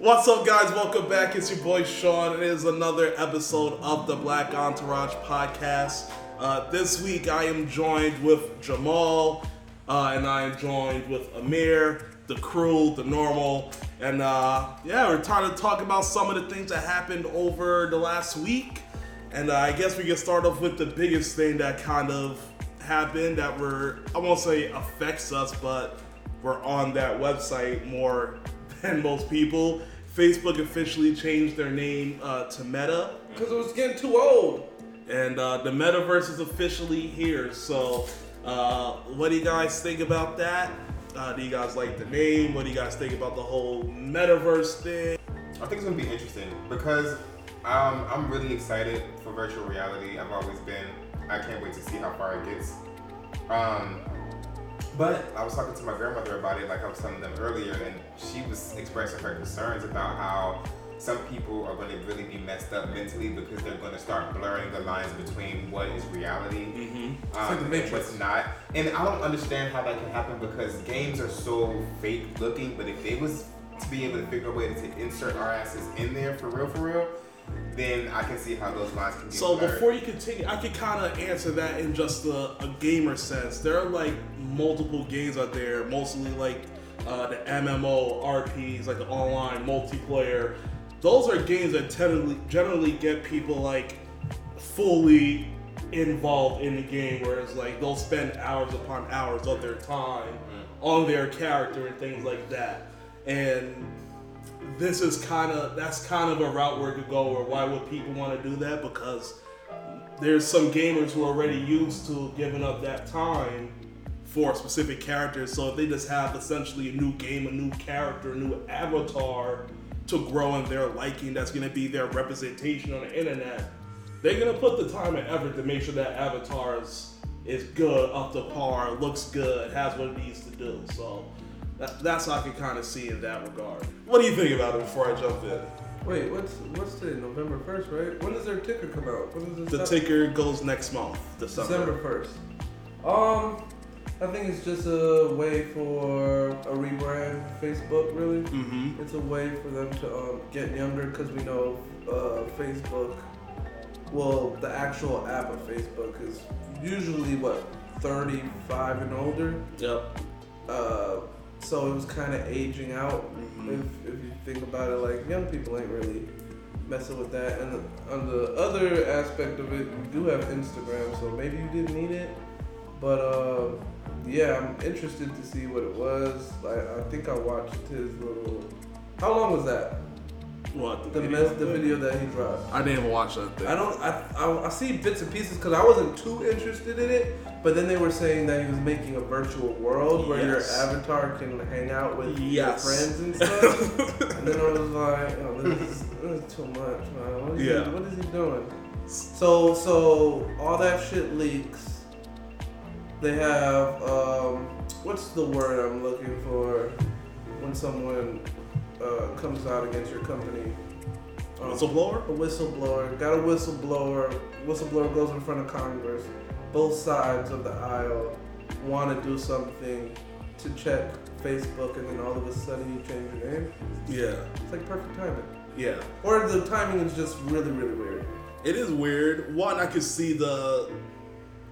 What's up, guys? Welcome back. It's your boy Sean. It is another episode of the Black Entourage podcast. Uh, this week, I am joined with Jamal, uh, and I am joined with Amir, the crew, the normal, and uh, yeah, we're trying to talk about some of the things that happened over the last week. And uh, I guess we can start off with the biggest thing that kind of happened that we're I won't say affects us, but we're on that website more than most people. Facebook officially changed their name uh, to Meta, Because it was getting too old. and uh, the Metaverse is officially here. So, uh, what do you guys think about that? Uh, do you guys like the name? What do you guys think about the whole Metaverse thing? I think it's gonna be interesting because um, I'm really excited for virtual reality. I've always been. I can't wait to see how far it gets. Um, but I was talking to my grandmother about it, like I was telling them earlier, and she was expressing her concerns about how some people are going to really be messed up mentally because they're going to start blurring the lines between what is reality Mm-hmm. um, like and what's not. And I don't understand how that can happen because games are so fake looking. But if they was to be able to figure a way to insert our asses in there for real, for real, then I can see how those lines can get So blurred. before you continue, I can kind of answer that in just a, a gamer sense. There are like multiple games out there, mostly like uh, the MMO RPs, like the online multiplayer. Those are games that generally generally get people like fully involved in the game, whereas like they'll spend hours upon hours of their time on their character and things like that. And this is kind of that's kind of a route where to go or why would people want to do that? Because there's some gamers who are already used to giving up that time for specific characters so if they just have essentially a new game a new character a new avatar to grow in their liking that's going to be their representation on the internet they're going to put the time and effort to make sure that avatar is, is good up to par looks good has what it needs to do. So that, that's how I can kind of see in that regard. What do you think about it before I jump in? Wait, what's what's today? November first, right? When does their ticker come out? When does The stop? ticker goes next month, December. December first. Um, I think it's just a way for a rebrand for Facebook. Really, Mm-hmm. it's a way for them to um, get younger because we know uh, Facebook. Well, the actual app of Facebook is usually what 35 and older. Yep. Uh, so it was kind of aging out. Mhm. If, if you think about it, like young people ain't really messing with that. And on the other aspect of it, you do have Instagram, so maybe you didn't need it. But uh, yeah, I'm interested to see what it was. Like I think I watched his little. How long was that? What The video? mes- the video that he dropped. I didn't even watch that thing. I don't. I, I, I see bits and pieces because I wasn't too interested in it. But then they were saying that he was making a virtual world where Yes. your avatar can hang out with Yes. your friends and stuff. and then I was like, oh, this is, this is too much, man. What is, Yeah. he, what is he doing? So, so all that shit leaks. They have um, what's the word I'm looking for when someone uh, comes out against your company? Um, Whistleblower? a whistleblower. Got a whistleblower. Whistleblower goes in front of Congress. Both sides of the aisle want to do something to check Facebook, and then all of a sudden you change your name. Yeah. It's like perfect timing. Yeah. Or the timing is just really, really weird. It is weird. One, I could see the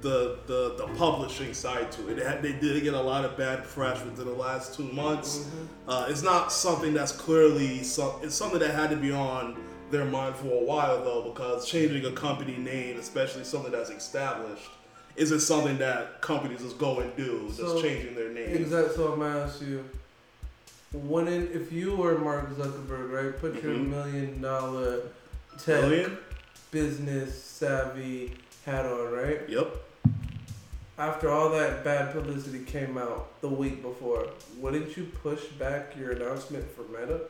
the the, the publishing side to it. It They did get a lot of bad press within the last two months. Uh, it's not something that's clearly some. It's something that had to be on their mind for a while though, because changing a company name, especially something that's established, isn't something that companies just go and do. Just So, changing their name. Exactly. So I'm gonna ask you, when in, if you were Mark Zuckerberg, right? Put your Mhm. million dollar tech Million? business savvy hat on, right? Yep. After all that bad publicity came out the week before, wouldn't you push back your announcement for Meta?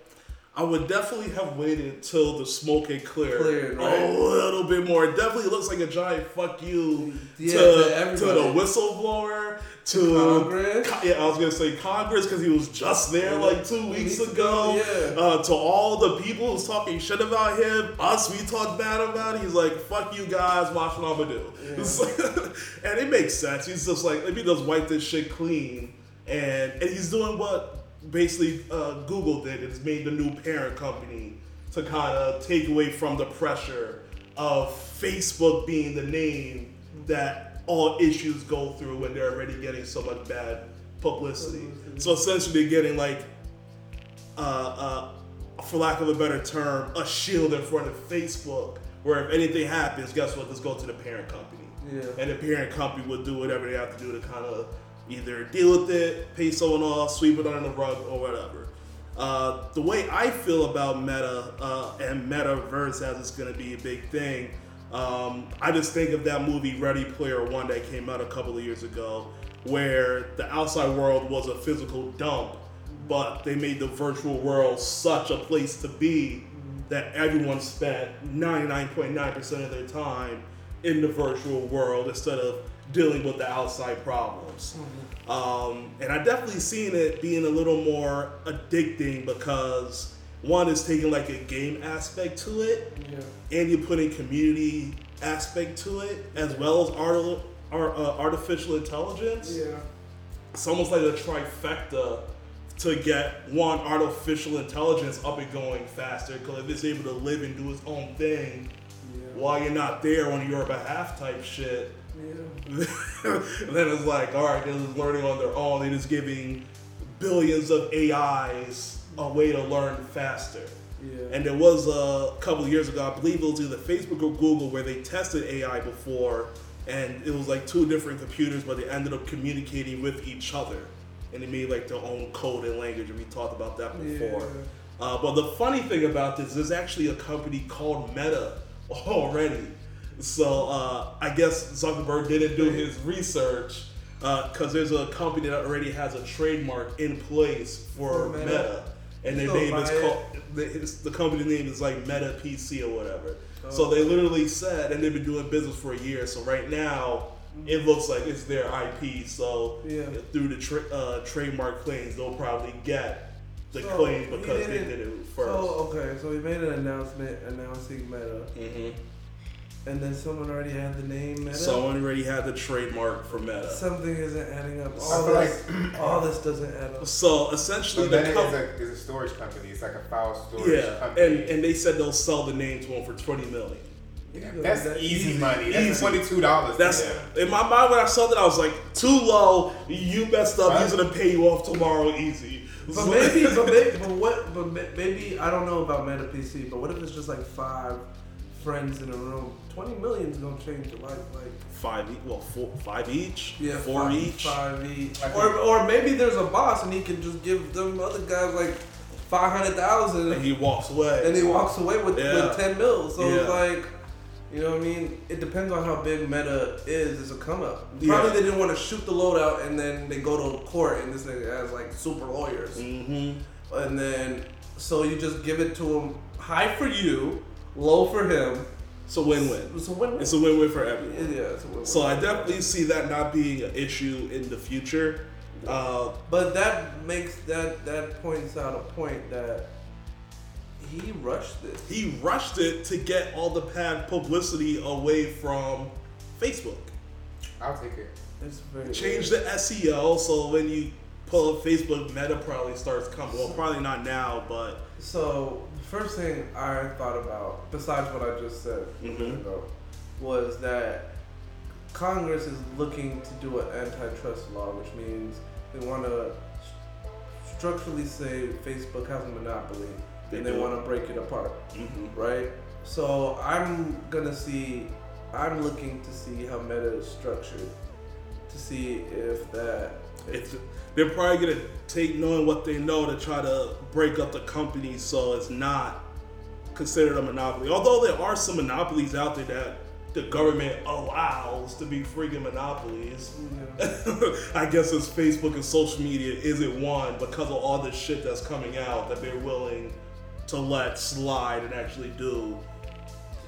I would definitely have waited till the smoke had cleared, Cleared, right? a little bit more. It definitely looks like a giant fuck you Yeah, to, to to the whistleblower, to Congress. Co- yeah, I was gonna say Congress because he was just there like two weeks ago. yeah. Uh, to all the people who's talking shit about him, us we talk bad about. it. He's like, "Fuck you guys, watch what I'ma do." Yeah. Like- and it makes sense. He's just like, let me just wipe this shit clean, and and he's doing what basically uh, Google did is made the new parent company to kind of take away from the pressure of Facebook being the name that all issues go through when they're already getting so much bad publicity. So essentially, getting like, uh, uh, for lack of a better term, a shield in front of Facebook, where if anything happens, guess what? Let's go to the parent company. Yeah. And the parent company will do whatever they have to do to kind of either deal with it, pay someone off, sweep it under the rug, or whatever. Uh, the way I feel about Meta uh, and Metaverse as it's going to be a big thing, um, I just think of that movie Ready Player One that came out a couple of years ago, where the outside world was a physical dump, but they made the virtual world such a place to be that everyone spent 99.9% of their time in the virtual world instead of dealing with the outside problems. Um, and I definitely seen it being a little more addicting because one is taking like a game aspect to it, Yeah. and you're putting community aspect to it as well as art, art, uh, artificial intelligence Yeah. it's almost like a trifecta to get one artificial intelligence up and going faster because if it's able to live and do its own thing Yeah. while you're not there on your behalf type shit Yeah. then it's like all right they're just learning on their own they're just giving billions of ais a way to learn faster Yeah. and there was a couple of years ago, I believe it was either Facebook or Google, where they tested AI before, and it was like two different computers, but they ended up communicating with each other, and they made like their own code and language. And we talked about that before. Yeah. Uh, but the funny thing about this, there's actually a company called Meta already. So uh, I guess Zuckerberg didn't do his research because there's a company that already has a trademark in place for For Meta. And their name is called the, the company name is like Meta PC or whatever. Oh. So they literally said, and they've been doing business for a year. So right now, it looks like it's their IP. So Yeah. through the tra- uh, trademark claims, they'll probably get the So, claim because they didn't- did it first. So okay, so he made an announcement announcing Meta, hmm and then someone already had the name Meta. Someone already had the trademark for Meta. Something isn't adding up. All feel this, all this doesn't add up. So essentially, But the then it com- is a, is a storage company. It's like a file storage yeah, company. and and they said they'll sell the name to him for twenty million. Yeah, You that's know, easy money. That's Easy. twenty two dollars. That's in my mind when I saw that I was like, too low. You messed up. Right. He's gonna pay you off tomorrow, easy. But So- maybe, but maybe, but what? But maybe I don't know about Meta PC. But what if it's just like five friends in a room? Twenty million is gonna change your life. Like five, e- well, four, five each, yeah, four five, each. five each. Or or maybe there's a boss and he can just give them other guys like five hundred thousand, and he walks away. and he walks away with, Yeah. with ten mil. So it's like. You know what I mean? It depends on how big Meta is as a come up. Yeah. Probably they didn't want to shoot the load out and then they go to court and this thing has like super lawyers. Mm-hmm. and then so you just give it to him high for you, low for him. It's a win-win. It's a win. It's a win-win for everyone. yeah, it's a win. So I definitely see that not being an issue in the future. Uh, But that makes that that points out a point that he rushed this. he rushed it to get all the bad publicity away from Facebook. I'll take it. It's very Change the SEO so when you pull up Facebook, Meta probably starts coming. Well, probably not now, but So the first thing I thought about, besides what I just said Mhm. ago, was that Congress is looking to do an antitrust law, which means they want to structurally say Facebook has a monopoly They and they want to break it apart, mhm. right? So I'm gonna see, I'm looking to see how Meta is structured, to see if that. It's, they're probably gonna take knowing what they know to try to break up the company so it's not considered a monopoly. Although there are some monopolies out there that the government allows to be freaking monopolies. Yeah. I guess it's Facebook and social media isn't one because of all the shit that's coming out that they're willing to let slide and actually do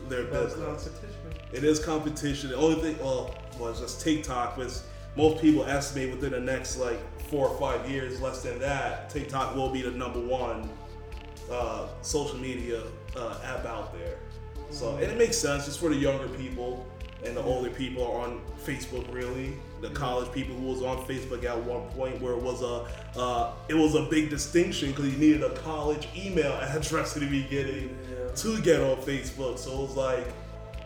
their business. competition. It is competition. The only thing, well, was just TikTok was most people estimate within the next like four or five years, less than that, TikTok will be the number one uh, social media uh, app out there. So and it makes sense. It's for the younger people. and the older people are on Facebook. Really, the college people who was on Facebook at one point, where it was a uh, it was a big distinction because you needed a college email address at the beginning Yeah. to get on Facebook. So it was like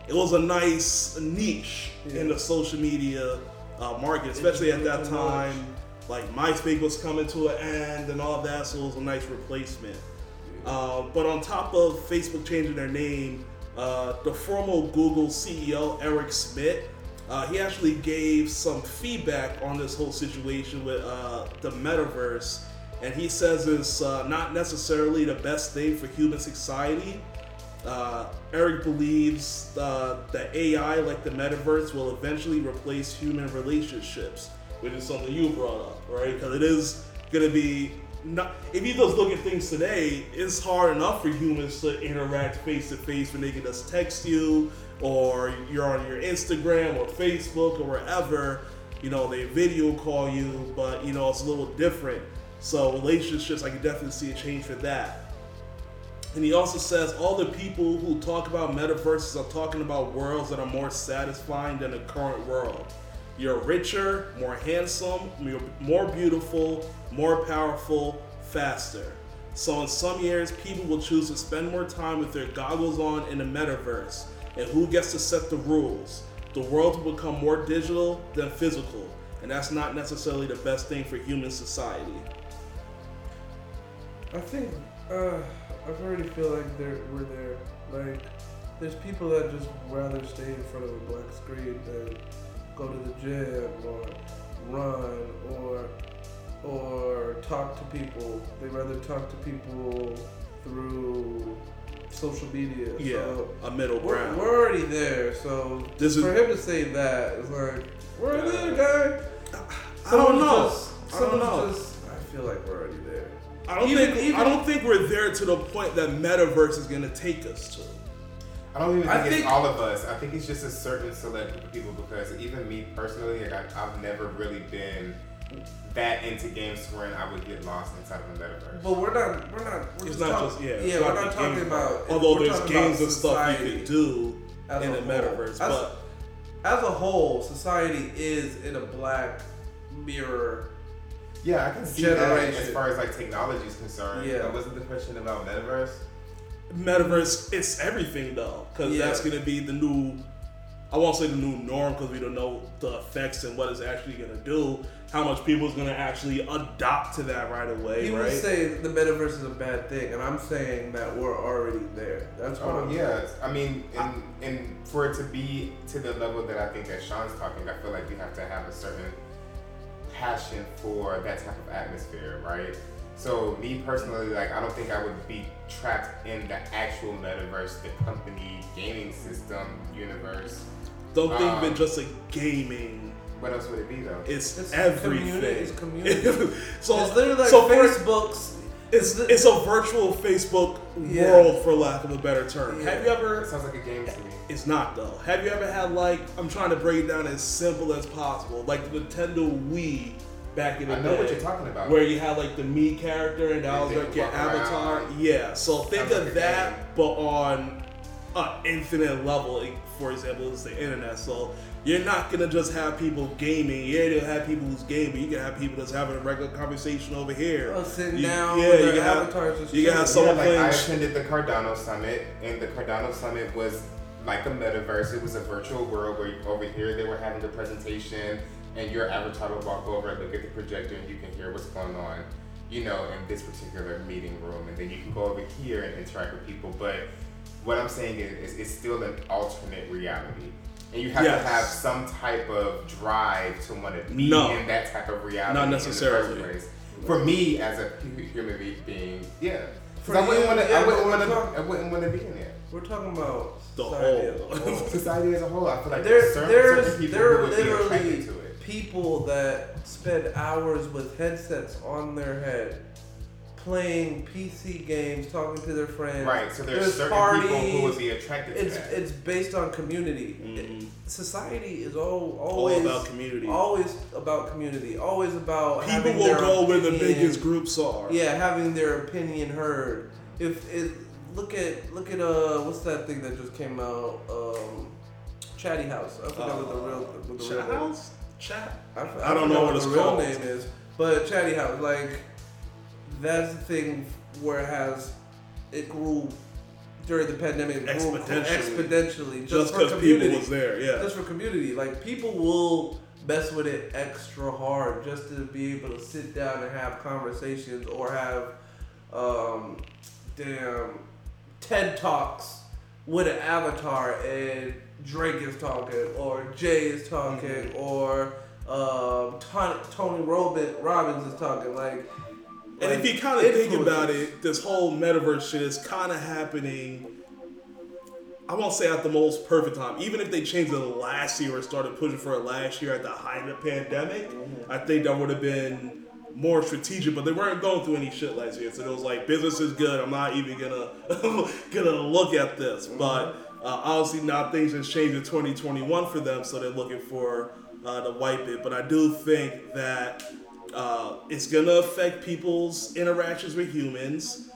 it was a nice niche in the social media uh, market, especially at that time. Like MySpace was coming to an end and all that, so it was a nice replacement. Uh, but on top of Facebook changing their name, uh, the former Google CEO Eric Schmidt, uh, he actually gave some feedback on this whole situation with uh, the metaverse, and he says it's uh, not necessarily the best thing for human society. Uh, Eric believes uh, that AI, like the metaverse, will eventually replace human relationships, which is something you brought up, right? Because it is going to be not. If you just look at things today, it's hard enough for humans to interact face to face when they can just text you, or you're on your Instagram or Facebook or wherever. You know, they video call you, but you know it's a little different. So relationships, I can definitely see a change for that. And he also says all the people who talk about metaverses are talking about worlds that are more satisfying than the current world. You're richer, more handsome, more beautiful, more powerful, faster. So in some years, people will choose to spend more time with their goggles on in the metaverse. And who gets to set the rules? The world will become more digital than physical, and that's not necessarily the best thing for human society. I think uh, I already feel like there we're there. Like, there's people that just rather stay in front of a black screen than go to the gym or run or or talk to people. They rather talk to people through social media. Yeah, So a middle we're, ground. we're already there. So This is- for him to say that is like we're Yeah. there, guy. I don't know. Just, I don't know. Just, I feel like we're already there. I don't Even- think even- I don't think we're there to the point that metaverse is gonna take us to. I don't even I think, think- it's all of us. I think it's just a certain select group of people because even me personally, like I, I've never really been that into games where I would get lost inside of the metaverse. But we're not. We're not. We're It's just not talk- just yeah. Yeah, we're the not talking game about. part. Although there's games about and stuff you society could do as in a the whole. metaverse, As, but as a whole, society is in a black mirror. Yeah, I can see that as far as like technology is concerned. Yeah. That wasn't the question about metaverse. metaverse it's everything though, because Yeah. that's gonna be the new. I won't say the new norm because we don't know the effects and what it's actually gonna do. How much people is gonna actually adopt to that right away, People right? say the metaverse is a bad thing, and I'm saying that we're already there. That's what Oh I'm yeah, I mean, and and for it to be to the level that I think that Sean's talking, I feel like we have to have a certain passion for that type of atmosphere, right? So me personally, like I don't think I would be trapped in the actual metaverse, the company gaming system universe. Don't think of Um, it just a gaming. What else would it be though? It's, It's everything. community, it's community. so it's literally like so for- Facebook's. It's it's a virtual Facebook Yeah. world, for lack of a better term. Yeah. Have you It ever? sounds like a game to me. It's not though. Have you ever had like I'm trying to break it down as simple as possible, like the Nintendo Wii back in the I know day, what you're talking about. where you had like the me character and that was like your walk avatar. around. Yeah. So think Sounds of like that, game. but on an infinite level. Like, for example, is the internet. So you're not gonna just have people gaming. Yeah, you'll have people who's gaming. You can have people that's having a regular conversation over here. Uh, sitting You- down yeah, with you their can have- avatars just you can have chilling. someone yeah, like I attended the Cardano Summit, and the Cardano Summit was like a metaverse. It was a virtual world where over here they were having the presentation, and your avatar would walk over and look at the projector, and you can hear what's going on, you know, in this particular meeting room, and then you can go over here and interact with people. But what I'm saying is, is it's still an alternate reality. And you have Yes. to have some type of drive to want to be No. in that type of reality. Not in the first necessarily. place. For me, as a human be- being, yeah. For Because I wouldn't want to. yeah, I wouldn't want to. talking- I wouldn't want to be in there. We're talking about The society whole. as a whole. Society as a whole, I feel like there, there's certain, there's certain people there who are would be literally attracted to it. people that spend hours with headsets on their head playing PC games, talking to their friends. Right. So there's, There's certain people who would be attracted to It's that. it's based on community. Mhm. Society is all All always about community. always about community. Always about People having will go where the biggest groups are. Yeah, having their opinion heard. If it look at look at uh what's that thing that just came out? Um, Chatty House. I forgot what the real what the real Chat name- house? Chat? I, I, I don't know what it's the real name is, but Chatty House, like that's the thing where it has it grew during the pandemic. It grew Exponentially. exponentially, just, because people community. was there, yeah. Just for community, like people will mess with it extra hard just to be able to sit down and have conversations or have, um, damn, TED talks with an avatar and Drake is talking or Jay is talking Mm-hmm. or um, Tony, Tony Robin, Robbins is talking like. And if you kind of think about it, this whole metaverse shit is kind of happening. I won't say at the most perfect time. Even if they changed it last year or started pushing for it last year at the height of the pandemic, I think that would have been more strategic. But they weren't going through any shit last year, so it was like business is good. I'm not even gonna gonna look at this. But uh, obviously now things have changed in 2021 for them, so they're looking for uh, to wipe it. But I do think that uh, it's gonna affect people's interactions with humans,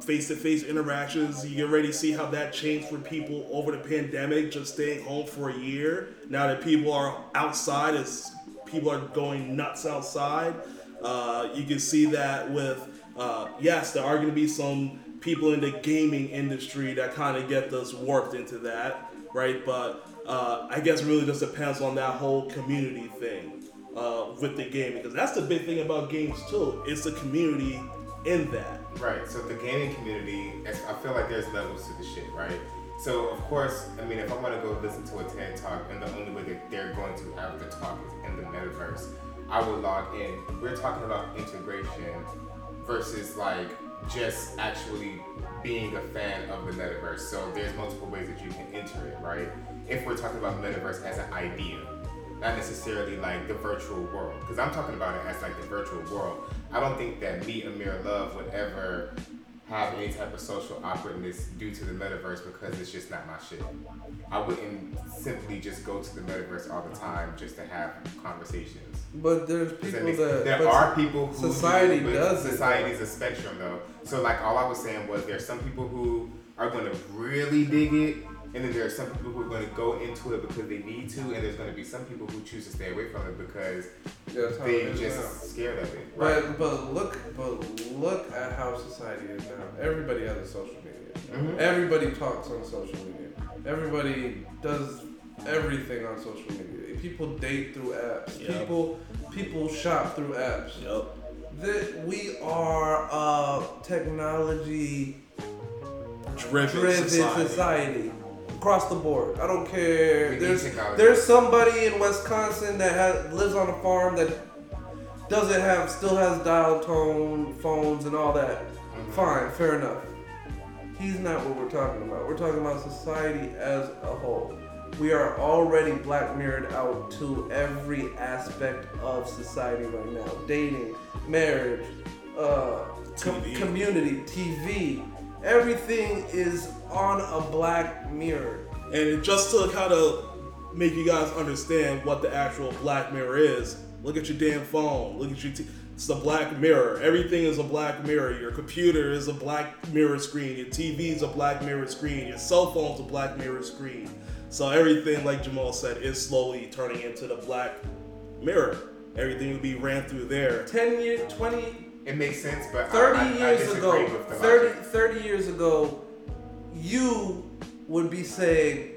face to face interactions. You already see how that changed for people over the pandemic, just staying home for a year. Now that people are outside, as people are going nuts outside, uh, you can see that with uh, yes, there are gonna be some people in the gaming industry that kind of get this warped into that, right? But uh, I guess really just depends on that whole community thing uh, with the game because that's the big thing about games too. It's the community in that. Right. So the gaming community, I feel like there's levels to the shit, right? So of course, I mean, if I want to go listen to a TED talk, and the only way that they're going to have the talk is in the metaverse, I would log in. We're talking about integration versus like just actually being a fan of the metaverse. So there's multiple ways that you can enter it, right? If we're talking about metaverse as an idea, not necessarily like the virtual world, because I'm talking about it as like the virtual world. I don't think that me, Amir Love, would ever have any type of social awkwardness due to the metaverse because it's just not my shit. I wouldn't simply just go to the metaverse all the time just to have conversations. But there's that people make- that there are people who society do, does Society's a spectrum though. So like all I was saying was there's some people who are going to really dig it, and then there are some people who are going to go into it because they need to, and there's going to be some people who choose to stay away from it because That's how it they're just now. scared of it. Right. But but look but look at how society is now. Everybody has a social media. Mhm. Everybody talks on social media. Everybody does everything on social media. People date through apps. Yep. People people shop through apps. Yep. That we are a technology Driven, driven society. society. Across the board. I don't care. We There's there's somebody in Wisconsin that has, lives on a farm that doesn't have still has dial tone phones and all that. Mhm. Fine, fair enough. He's not what we're talking about. We're talking about society as a whole. We are already black mirrored out to every aspect of society right now. Dating, marriage, uh, com- community, TV. Everything is on a black mirror. And just to kind of make you guys understand what the actual Black Mirror is, look at your damn phone. Look at your. T- it's the Black Mirror. Everything is a Black Mirror. Your computer is a Black Mirror screen. Your TV is a Black Mirror screen. Your cell phone's a Black Mirror screen. So everything, like Jamal said, is slowly turning into the Black Mirror. Everything will be ran through there. 10 years, 20, It makes sense, but 30 I, I, I years disagree ago, with the 30, 30 years ago, you would be saying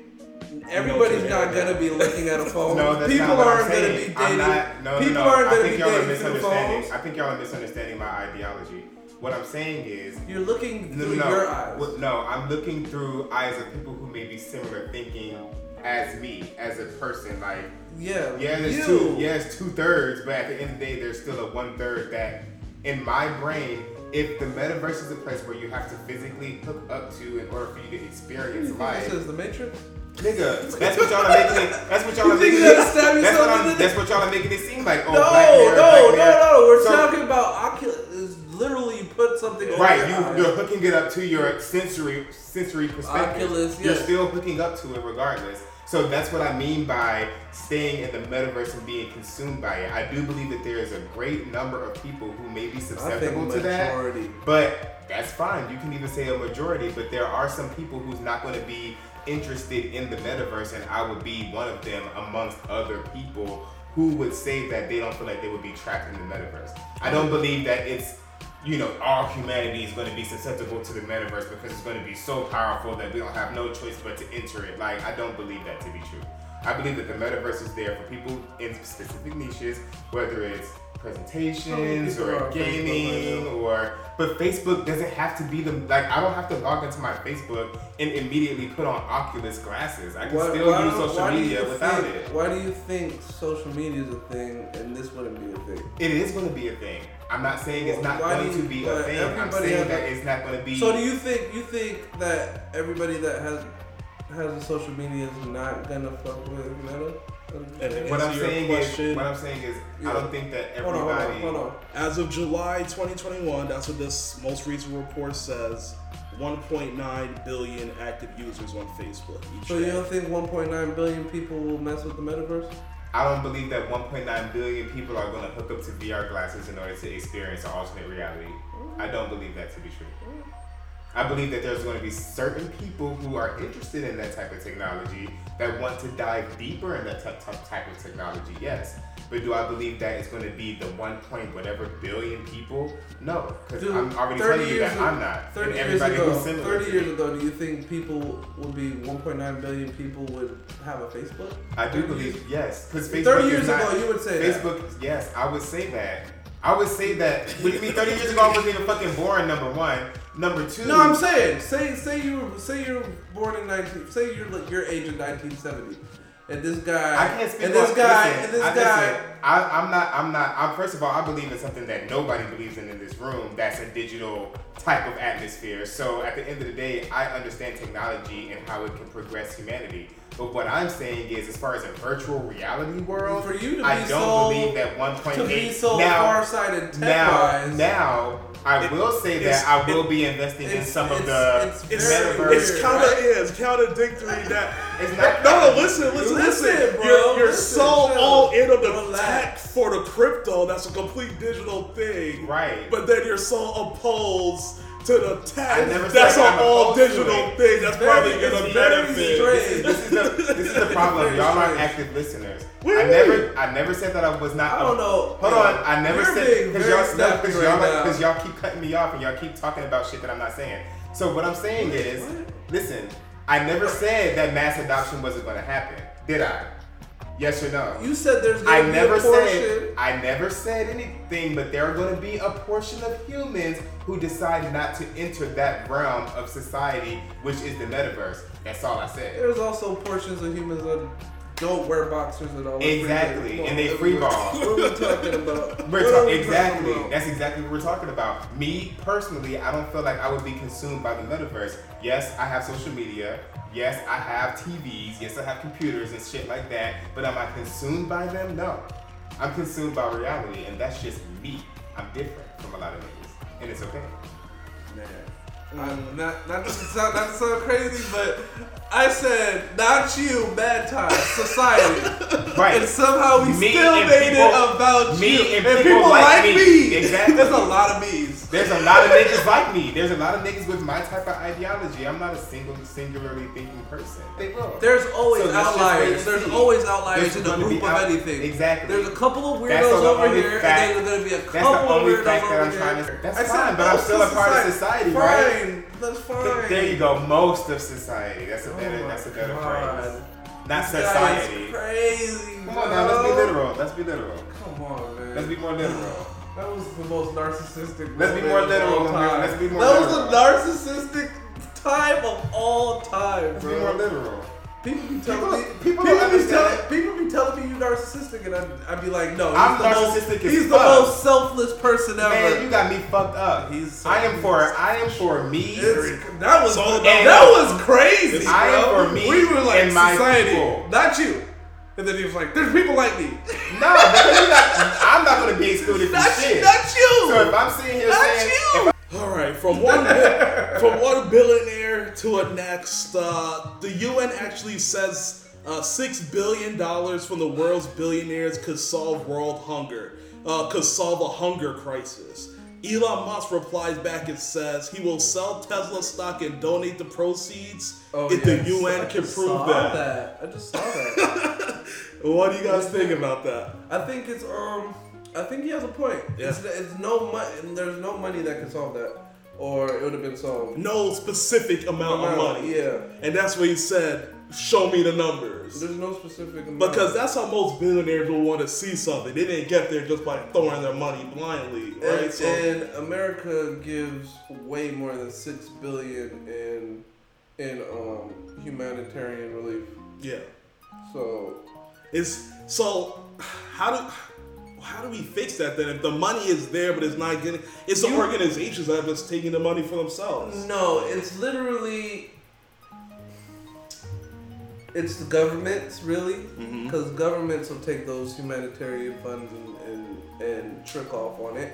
everybody's to not gonna be looking at a phone. No, that's People not what aren't I'm gonna saying. be I'm dating. not, no, people no, no. aren't I gonna think be y'all are dating through misunderstanding. phones. I think y'all are misunderstanding my ideology. What I'm saying is, You're looking through no, your eyes. What- no, I'm looking through eyes of people who may be similar thinking as me, as a person. Like, yeah, yeah, there's you. two, yeah, it's two thirds, but at the end of the day, there's still a one third that, in my brain, if the metaverse is a place where you have to physically hook up to in order for you to experience You life, This is the Matrix. Nigga, that's what y'all are making it. That's what y'all are making it. That's what, in I'm, the- that's what y'all are making it seem like. Oh, no, Mirror, no, no, no. We're So- talking about Oculus. Literally, you put something Right, you, you're hooking it up to your sensory sensory perspective. Oculus, You're still hooking up to it regardless. So that's what I mean by staying in the metaverse and being consumed by it. I do believe that there is a great number of people who may be susceptible to that. majority. But that's fine. You can even say a majority, but there are some people who's not going to be interested in the metaverse, and I would be one of them amongst other people who would say that they don't feel like they would be trapped in the metaverse. I don't believe that it's you know all humanity is going to be susceptible to the metaverse because it's going to be so powerful that we don't have no choice but to enter it. Like I don't believe that to be true. I believe that the metaverse is there for people in specific niches, whether it's presentations oh, or gaming or but Facebook doesn't have to be the like I don't have to log into my Facebook and immediately put on Oculus glasses. I can Why- still why use social media without think, it. Why do you think social media is a thing and this wouldn't be a thing? It is going to be a thing. I'm not saying it's not Why going do to be a but thing. I'm everybody saying that it's not going to be. So do you think you think that everybody that has has a social media is not gonna fuck with Meta? And what I'm saying question- is, what I'm saying is, I don't think that Hold on, hold on, hold on. As of July 2021, that's what this most recent report says. 1.9 billion active users on Facebook each So day. you don't think 1.9 billion people will mess with the metaverse? I don't believe that 1.9 billion people are going to hook up to VR glasses in order to experience an alternate reality. I don't believe that to be true. I believe that there's going to be certain people who are interested in that type of technology that want to dive deeper in that ty- ty- type of technology, yes. But do I believe that it's going to be the one point whatever billion people? No, because I'm already telling you that ag- I'm not. 30 and years ago, 30 years ago, do you think people would be 1.9 billion people would have a Facebook? I do believe years- yes, because Facebook 30 years not- ago, you would say that. Facebook. Yes, I would say that. I would say that. What do you mean? Thirty years ago, I wasn't even fucking born. Number one. Number two. No, I'm saying, say, say you, say you're born in 19, say you're like your age in 1970, and this guy, I can't speak. and this guy, listen, and this I, guy. listen, I, I'm not. I'm not. I'm, first of all, I believe in something that nobody believes in in this room. That's a digital type of atmosphere. So at the end of the day, I understand technology and how it can progress humanity. But what I'm saying is, as far as a virtual reality world, For you to I be don't so- believe that 1.8 To be so now, far-sighted now, now, I will say that I will be investing in some of the it's It's, metaverse. it's kind of is contradictory that It's not. no no listen listen Listen, bro, you're, you're listen, so chill. all in on the Relax. tech for the crypto that's a complete digital thing Right. but then you're so opposed to the never that's an all digital it. thing that's probably gonna benefit this is the this is the problem. Y'all aren't active listeners. Do I never? I never said that I was not. I don't know. Hold on. I never said because y'all because right y'all y'all keep cutting me off and y'all keep talking about shit that I'm not saying. So what I'm saying What? is, What? listen. I never said that mass adoption wasn't going to happen. Did I? Yes or no? You said there's I be never a portion. said I never said anything, but there are going to be a portion of humans who decide not to enter that realm of society, which is the metaverse. That's all I said. There's also portions of humans that don't wear boxers at all. Exactly, and they free ball. What are we talking about? We're ta- we exactly. about? That's exactly what we're talking about. Me personally, I don't feel like I would be consumed by the metaverse. Yes, I have social media. Yes, I have TVs. Yes, I have computers and shit like that. But am I consumed by them? No. I'm consumed by reality, and that's just me. I'm different from a lot of and it's okay. Man. I'm not not to sound not to sound crazy, but I said not you, bad time, society. Right. And somehow we Me still made people- it about me you. and people like me. Exactly. There's a lot of me's. There's a lot of niggas like me. There's a lot of niggas with my type of ideology. I'm not a single, singularly thinking person. They will. There's always So let's just wait outliers. There's always outliers There's in a group be of out- anything. Exactly. There's a couple of weirdos the over only here, fact- and then there's gonna be a couple of weirdos fact that over I'm here. trying to. That's I said fine, but I'm still a of part of society, right? That's fine. There you go. Most of society. That's a Better. my that's a better phrase. Not society. crazy. Come on now. Let's be literal. Let's be literal. Come on, man. Let's be more literal. That was the most narcissistic. Let's be more of literal, all time. Let's be more That literal. was the narcissistic time of all time, Let's bro. be more literal. People be telling People- me, people people, don't be understand telling, people be telling me you narcissistic, and I'd, I'd be like, no, he's I'm the most, as he's the fuck. most selfless person ever. Man, you got me fucked up. He's- I am for. I am for me. That was It's all that was crazy. I am for me We were like and my society, people. not you. And then he was like, "There's people like me, No, because you're not, I'm not gonna be excluded from not shit. you, not you, so if I'm sitting here not saying, you." All right, from one from one billionaire to a next, uh, the UN actually says Uh, Six billion dollars from the world's billionaires could solve world hunger. Uh, could solve a hunger crisis. Elon Musk replies back and says he will sell Tesla stock and donate the proceeds if the yes, UN I can prove saw that. I just saw that. What do you guys think about that? I think it's um. I think he has a point. It's, it's no money. There's no money that can solve that, or it would have been solved. No specific amount of money. Yeah. And that's what he said, show me the numbers. There's no specific amount. Because that's how most billionaires will want to see something. They didn't get there just by throwing their money blindly, right? And, so, and America gives way more than six billion in in um, humanitarian relief. yeah. So It's so how do how do we fix that then? If the money is there but it's not getting it's the You- organizations that are just taking the money for themselves. no, it's literally it's the governments really, Mhm. because governments will take those humanitarian funds and, and and trick off on it.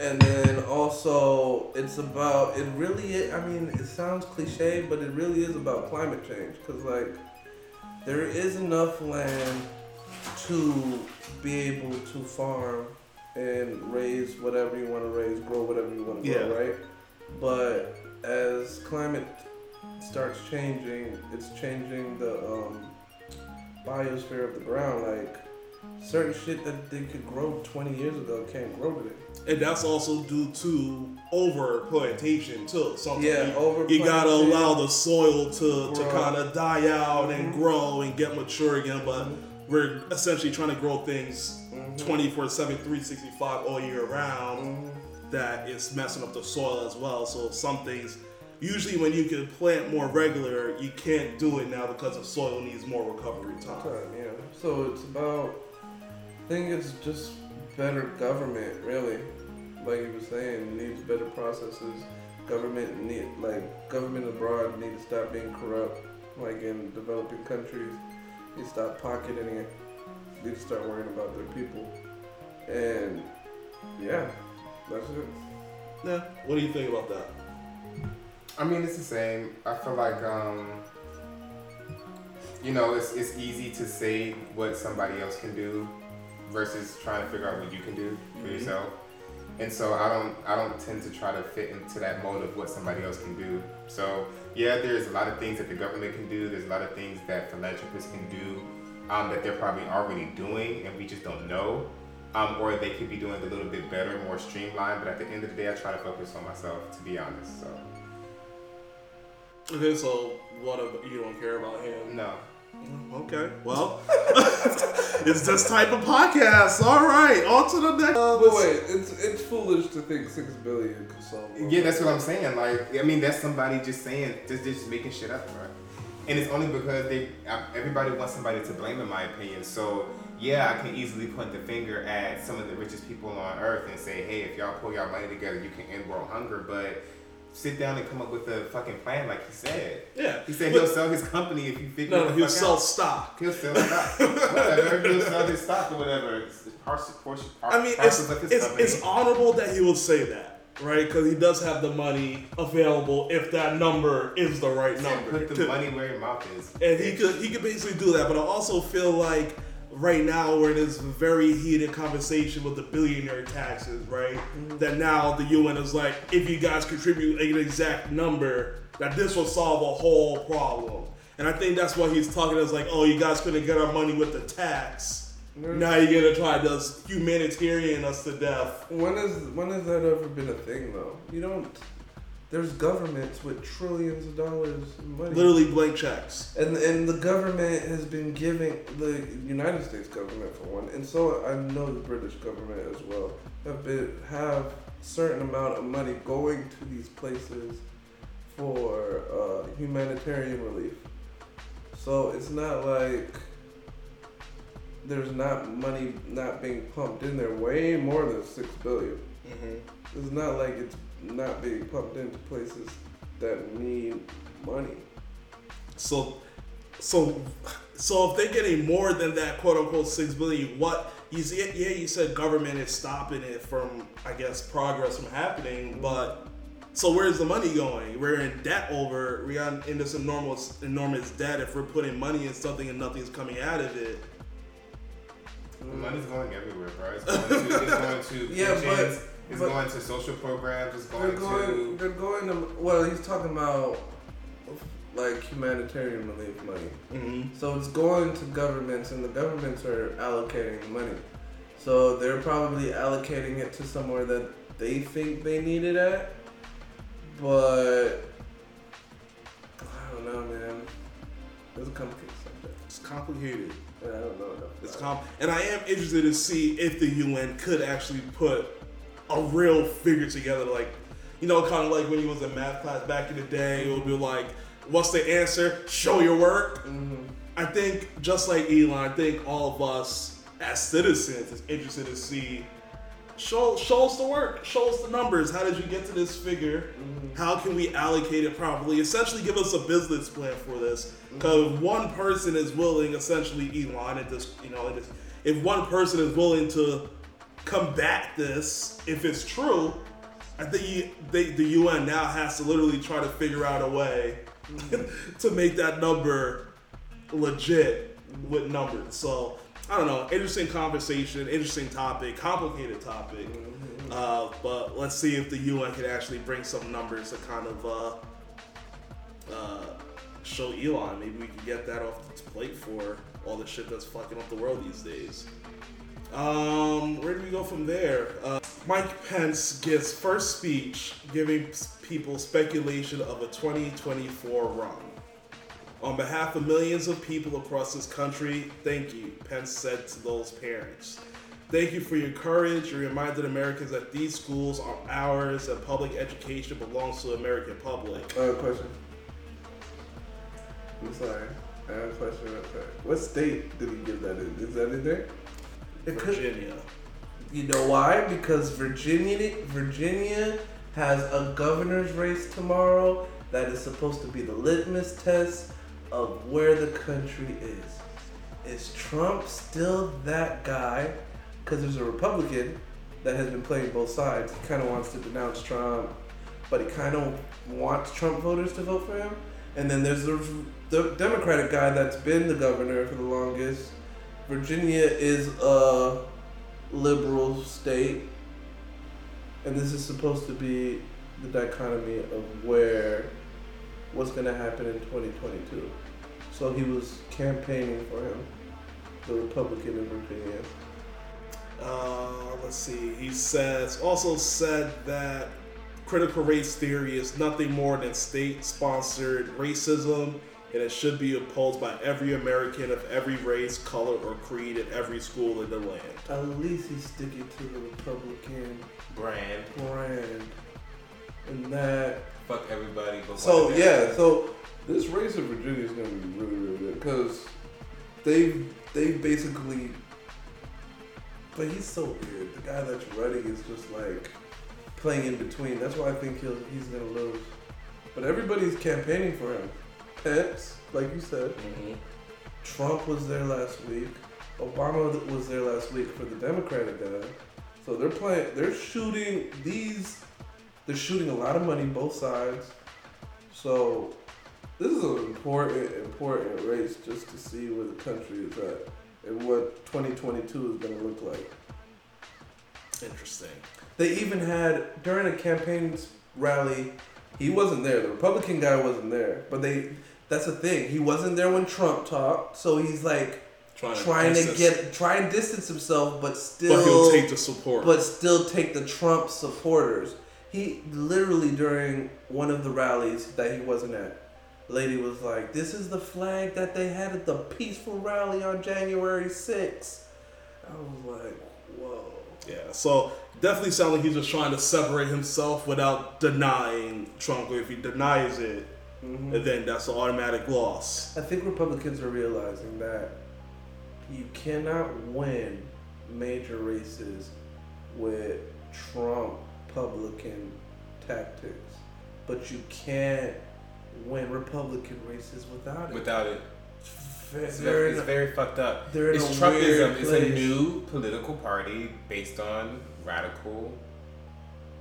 And then also, it's about it really. Is, I mean, it sounds cliche, but it really is about climate change. Cause like, there is enough land to be able to farm and raise whatever you want to raise, grow whatever you want to grow, Yeah. right? But as climate starts changing, it's changing the um, biosphere of the ground. Like certain shit that they could grow 20 years ago can't grow today. And that's also due to over plantation too. Something Yeah, you, over you gotta allow the soil to, to kind of die out and Mhm. grow and get mature again. But Mhm. We're essentially trying to grow things Mhm. 24 7, 365 all year round. Mhm. that is messing up the soil as well. So some things, usually when you can plant more regular, you can't do it now because the soil needs more recovery time. Time, yeah. So it's about. I think it's just better government, really. Like you were saying, needs better processes. Government need like government abroad need to stop being corrupt. Like in developing countries, they stop pocketing it. They need to start worrying about their people. And yeah, that's it. Yeah. What do you think about that? I mean, it's the same. I feel like, um, you know, it's, it's easy to say what somebody else can do versus trying to figure out what you can do for Mhm. yourself. And so I don't I don't tend to try to fit into that mold of what somebody else can do. So yeah, there's a lot of things that the government can do. There's a lot of things that philanthropists can do um, that they're probably already doing, and we just don't know. Um, or they could be doing a little bit better, more streamlined. But at the end of the day, I try to focus on myself, to be honest. So Okay, so what about, you don't care about him? no. Okay, well, it's this type of podcast. All right, on to the next. Uh, But wait, it's it's foolish to think six billion could solve. all Yeah, that's what I'm saying. Like, I mean, that's somebody just saying, just just making shit up, right? And it's only because they, uh, everybody wants somebody to blame, in my opinion. So yeah, I can easily point the finger at some of the richest people on earth and say, hey, if y'all pull y'all money together, you can end world hunger. But sit down and come up with a fucking plan, like he said. yeah, He said But- he'll sell his company if you figure No, he'll sell out. stock. He'll sell stock. whatever. He'll sell his stock or whatever. It's, it's parts, portion, I mean, it's it's, it's honorable that he will say that, right? Because he does have the money available if that number is the right number. Put the To- money where your mouth is. and he could he could basically do that. But I also feel like right now we're in this very heated conversation with the billionaire taxes, right? Mm-hmm. That now the UN is like, if you guys contribute an exact number, that this will solve a whole problem. And I think that's what he's talking as like, oh, you guys couldn't get our money with the tax. Mm-hmm. Now you're gonna try to humanitarian us to death. When is when has that ever been a thing though? You don't. There's governments with trillions of dollars in money. Literally blank checks. And and the government has been giving the United States government for one, and so I know the British government as well have been have certain amount of money going to these places for uh, humanitarian relief. So it's not like there's not money not being pumped in there. Way more than six billion. It's not like it's not being pumped into places that need money. So, so, so if they're getting more than that quote unquote six billion, what you see? Yeah, you said government is stopping it from, I guess, progress from happening, mm-hmm. but So where's the money going? We're in debt over. We got in this enormous, enormous debt. If we're putting money in something and nothing's coming out of it, The money's mm. going everywhere, bro. It's going to, it's going to Yeah, but- it's but- going to social programs. It's They're going going. to They're going to. Well, he's talking about like humanitarian relief money. mm-hmm. So it's going to governments, and the governments are allocating the money. So they're probably allocating it to somewhere that they think they need it at. But I don't know, man. It's a complicated subject. it's complicated. I don't know. It's and I am interested to see if the UN could actually put a real figure together, like you know, kind of like when you was in math class back in the day. It would be like, "What's the answer? Show your work." Mhm. I think just like Elon, I think all of us as citizens is interested to see show show us the work, show us the numbers. How did you get to this figure? How can we allocate it properly? Essentially, give us a business plan for this. Because if one person is willing, essentially Elon, and this, you know, if one person is willing to combat this, if it's true, I think you, they, the UN now has to literally try to figure out a way to make that number legit with numbers. So I don't know. Interesting conversation, interesting topic, complicated topic. Uh, but let's see if the UN can actually bring some numbers to kind of uh, uh, show Elon. Maybe we can get that off the plate for all the shit that's fucking up the world these days. Um, where do from there? Uh, Mike Pence gives first speech giving people speculation of a 2024 run. On behalf of millions of people across this country, thank you, Pence said to those parents. Thank you for your courage. You reminded Americans that these schools are ours and public education belongs to the American public. I have a question. I'm sorry. I have a question. What state did he give that in? Is that in there? Virginia. You know why? Because Virginia, Virginia has a governor's race tomorrow that is supposed to be the litmus test of where the country is. Is Trump still that guy? Because there's a Republican that has been playing both sides. He kind of wants to denounce Trump, but he kind of wants Trump voters to vote for him. And then there's the, the Democratic guy that's been the governor for the longest. Virginia is a liberal state, and this is supposed to be the dichotomy of where what's going to happen in 2022. So he was campaigning for him, the Republican in Virginia. Uh, let's see. He says also said that critical race theory is nothing more than state-sponsored racism, and it should be opposed by every American of every race, color, or creed in every school in the land. At least he's sticking to the Republican brand. brand, and that Fuck everybody. But So white yeah, so this race in Virginia is gonna be really, really good because they they basically. But he's so weird. The guy that's running is just like playing in between. That's why I think he'll he's gonna lose. But everybody's campaigning for him. Pence, like you said, mm-hmm. Trump was there last week. Obama was there last week for the Democratic guy. So they're playing. They're shooting these. They're shooting a lot of money both sides. So this is an important, important race just to see where the country is at and what 2022 is going to look like. Interesting. They even had during a campaign rally. He wasn't there. The Republican guy wasn't there. But they. That's the thing. He wasn't there when Trump talked. So he's like Trying, trying to distance- get try and distance himself, but still. but he'll take the support. but still take the Trump supporters. He literally during one of the rallies that he wasn't at, lady was like, "This is the flag that they had at the peaceful rally on January 6th. I was like, "Whoa." yeah, so definitely sounds like he's just trying to separate himself without denying Trump. Or if he denies it, Mhm. then that's an automatic loss. I think Republicans are realizing that you cannot win major races with Trump Republican tactics, but you can't win Republican races without it. without it, it's, very, it's a- very fucked up. they're it's Trumpism. weird It's a new political party based on radical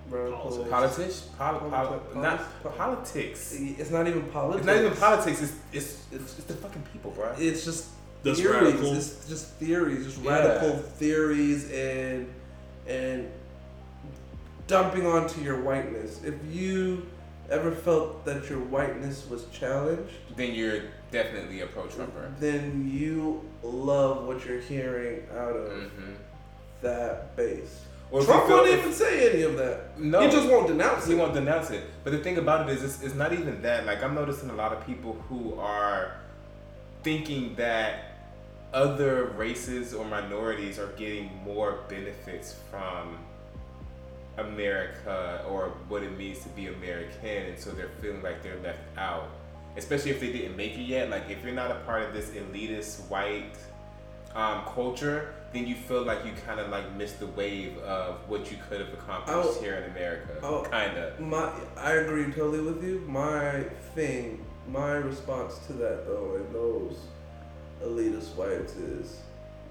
radical. Politics, poli- poli- Politi- not politics. It's not even politics. It's not even politics. It's it's it's, it's the fucking people, bro. It's just Just theories. radical. It's just theories, just Yeah. radical theories, and and dumping onto your whiteness. If you ever felt that your whiteness was challenged, Then you're definitely a pro Trumper. then you love what you're hearing out of Mm-hmm. that base. Or Trump won't if- even say any of that. No. he just won't denounce He it. He won't denounce it. But the thing about it is, it's, it's not even that. Like, I'm noticing a lot of people who are thinking that other races or minorities are getting more benefits from America or what it means to be American, and so they're feeling like they're left out. Especially if they didn't make it yet. Like, if you're not a part of this elitist white um, culture, then you feel like you kind of like missed the wave of what you could have accomplished Oh. here in America. Oh. Kinda. My, I agree totally with you. My thing, my response to that though, and those elitist whites is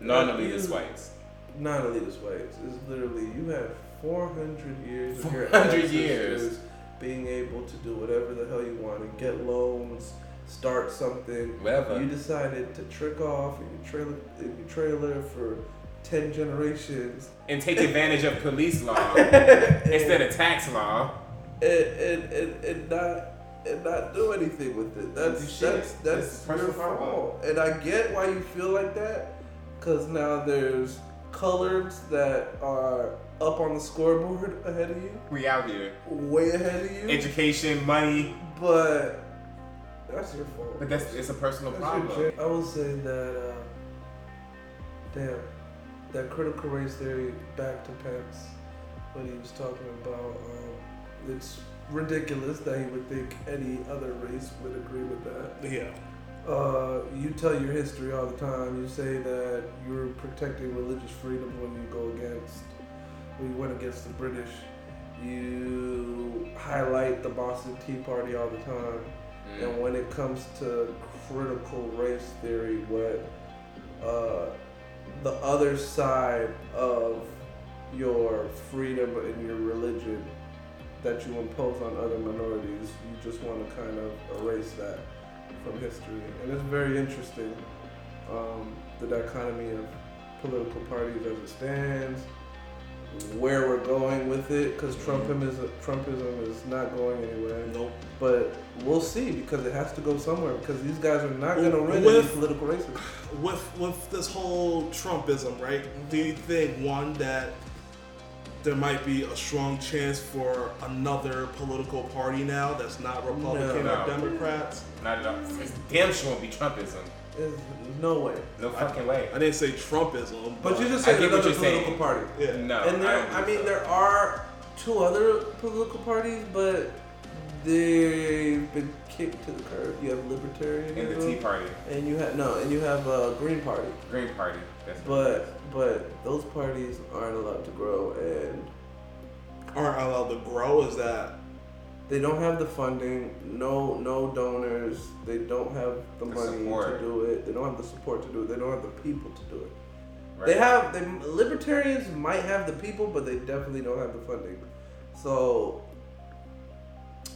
Non-elitist whites. non-elitist whites is literally you have 400 years of your 400 years. being able to do whatever the hell you want and get loans, start something. Whatever. You decided to trick off in your trailer, in your trailer for 10 generations. and take advantage of police law instead of tax law. and, and, and, and not and not do anything with it. That's shit. that's that's your fault. And I get why you feel like that, because now there's coloreds that are up on the scoreboard ahead of you, We out here. way ahead of you. Education, money, but that's your fault. but that's it's a personal That's problem. jam. I will say that, uh, damn, that critical race theory back to Pence when he was talking about, um, it's ridiculous that he would think any other race would agree with that. Yeah. Uh, you tell your history all the time. You say that you're protecting religious freedom when you go against, when you went against the British. You highlight the Boston Tea Party all the time. And when it comes to critical race theory, what uh, the other side of your freedom and your religion that you impose on other minorities, you just want to kind of erase that from history. And it's very interesting um, the dichotomy of political parties as it stands, where we're going with it, because Trumpism is Trumpism is not going anywhere. Nope. But we'll see because it has to go somewhere because these guys are not going to win with- any political races. With with this whole Trumpism, right? Mm-hmm. Do you think one that there might be a strong chance for another political party now that's not Republican No. or Democrats? Not at all. It's damn sure won't be Trumpism. There's no way. No fucking way. I didn't say Trumpism, But you just said get what another you're political saying. party. yeah. No. and there, don't I, mean, so. there are two other political parties, but they've been kicked to the curb. You have Libertarian and the Tea Party, and you have no, and you have a Green Party. Green Party. That's But but those parties aren't allowed to grow, and aren't allowed to grow. Is that they don't have the funding. No no donors. They don't have the, The money support. to do it. They don't have the support to do it. They don't have the people to do it. right. They have they, libertarians might have the people, but they definitely don't have the funding. So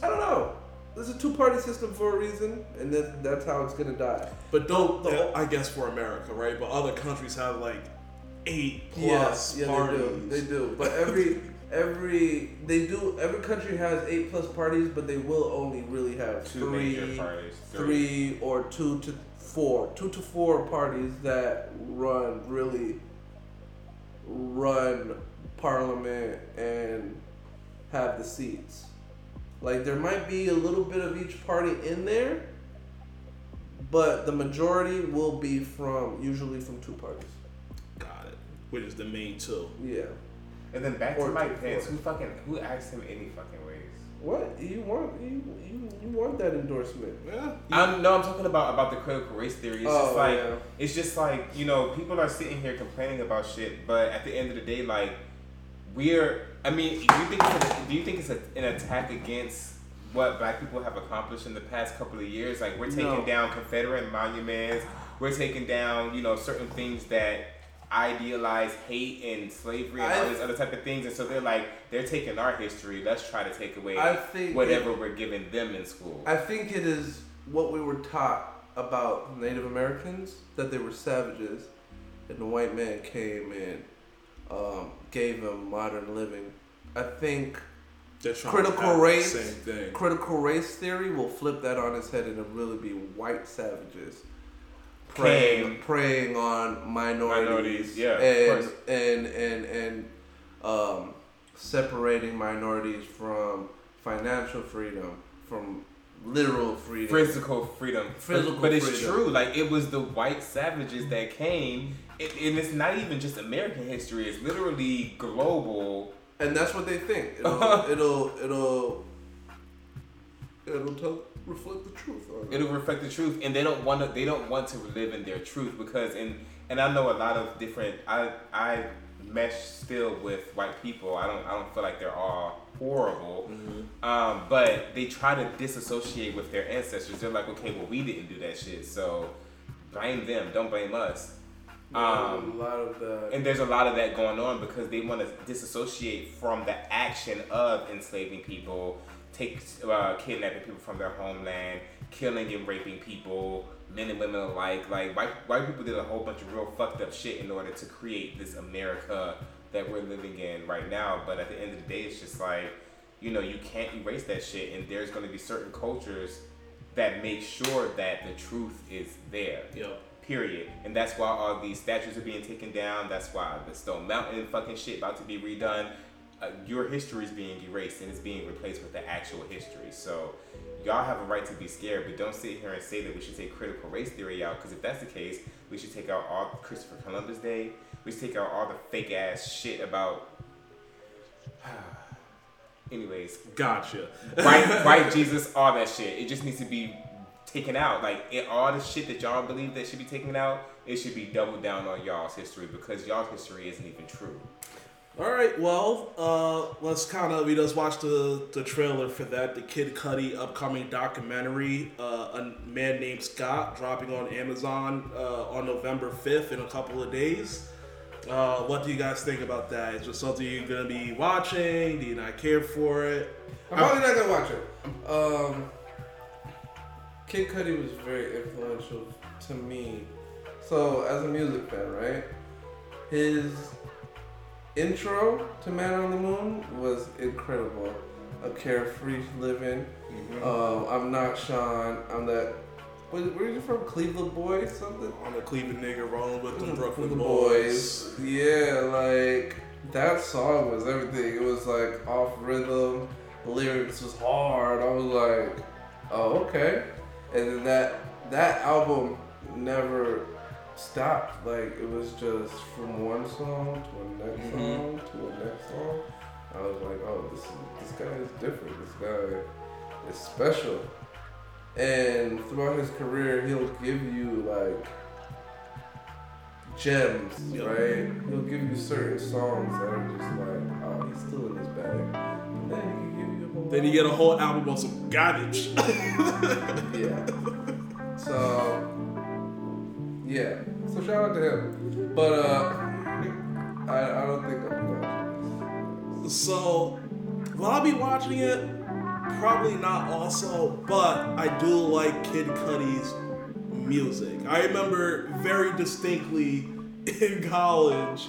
I don't know. There's a two-party system for a reason, and that, that's how it's gonna die. But don't The- the- I guess for America, right? But other countries have like eight Yeah, plus yeah, parties. they do. They do. But every every they do. Every country has eight plus parties, but they will only really have two major three, parties. three or two to four, two to four parties that run really run parliament and have the seats. Like there might be a little bit of each party in there, but the majority will be from usually from two parties. Got it. Which is the main two. Yeah. And then back Or to Mike two Pence. Who fucking who asked him any fucking ways? What you want? You you, you want that endorsement? Yeah. I'm, no, I'm talking about about the critical race theory. It's Oh, just like yeah. it's just like you know people are sitting here complaining about shit, but at the end of the day, like we're. I mean, do you think it's a, do you think it's a, an attack against what black people have accomplished in the past couple of years? Like we're taking No. down Confederate monuments. We're taking down you know certain things that idealize hate and slavery and all these other type of things, and so they're like they're taking our history. Let's try to take away I think whatever we're giving them in school. I think it is what we were taught about Native Americans that they were savages, and the white man came and um, gave them modern living. I think Critical race. the Same thing. critical race theory will flip that on its head and it'll really be white savages preying preying on minorities, Minorities, yeah, and and and and um, separating minorities from financial freedom, from literal freedom. physical freedom. Physical but, but it's freedom. true. Like it was the white savages that came, it, and it's not even just American history. It's literally global. and that's what they think. It'll it'll it'll it'll tell, reflect the truth. On it. It'll reflect the truth, and they don't want to. They don't want to live in their truth because, and and I know a lot of different. I I mesh still with white people. I don't I don't feel like they're all horrible. Um, but they try to disassociate with their ancestors. They're like, okay, well, we didn't do that shit, so blame them. Don't blame us. Um, a lot of that. And there's a lot of that going on because they want to disassociate from the action of enslaving people, take uh, kidnapping people from their homeland, killing and raping people, men and women alike. Like white white people did a whole bunch of real fucked up shit in order to create this America that we're living in right now. But at the end of the day, it's just like you know you can't erase that shit, and there's going to be certain cultures that make sure that the truth is there Yep. period. And that's why all these statues are being taken down. That's why the Stone Mountain fucking shit about to be redone. Uh, your history is being erased and it's being replaced with the actual history. So y'all have a right to be scared, but don't sit here and say that we should take critical race theory out. Because if that's the case, we should take out all Christopher Columbus Day. We should take out all the fake ass shit about. Anyways, Gotcha. white, white Jesus, all that shit. It just needs to be taken out. Like it, all the shit that y'all believe that should be taken out, it should be doubled down on y'all's history because y'all's history isn't even true. All right, well, uh, let's kind of we just watched the the trailer for that, the Kid Cudi upcoming documentary, uh, a man named Scott, dropping on Amazon uh, on November fifth in a couple of days. Uh, what do you guys think about that? Is it something you're gonna be watching? Do you not care for it? I'm probably not gonna watch it. Um, Kid Cudi was very influential to me. So as a music fan, right? His intro to Man on the Moon was incredible. A carefree living. Um, I'm not Sean. I'm that. Where, where are you from? Cleveland boy? Something? I'm a Cleveland nigga rolling with them With Brooklyn the boys. Yeah, like that song was everything. It was like off rhythm. The lyrics was hard. I was like, oh okay. And then that that album never stopped. Like it was just from one song to a next Mhm. song to a next song. I was like, oh, this is, this guy is different. This guy is special. And throughout his career, he'll give you like gems, right? He'll give you certain songs that are just like, oh, he's still in his bag. And then he can give you a whole Then you get a whole album of some garbage. yeah. So yeah. So shout out to him. But uh I, I don't think I'm gonna So, will I be watching it? Probably not also, but I do like Kid Cudi's music. I remember very distinctly in college,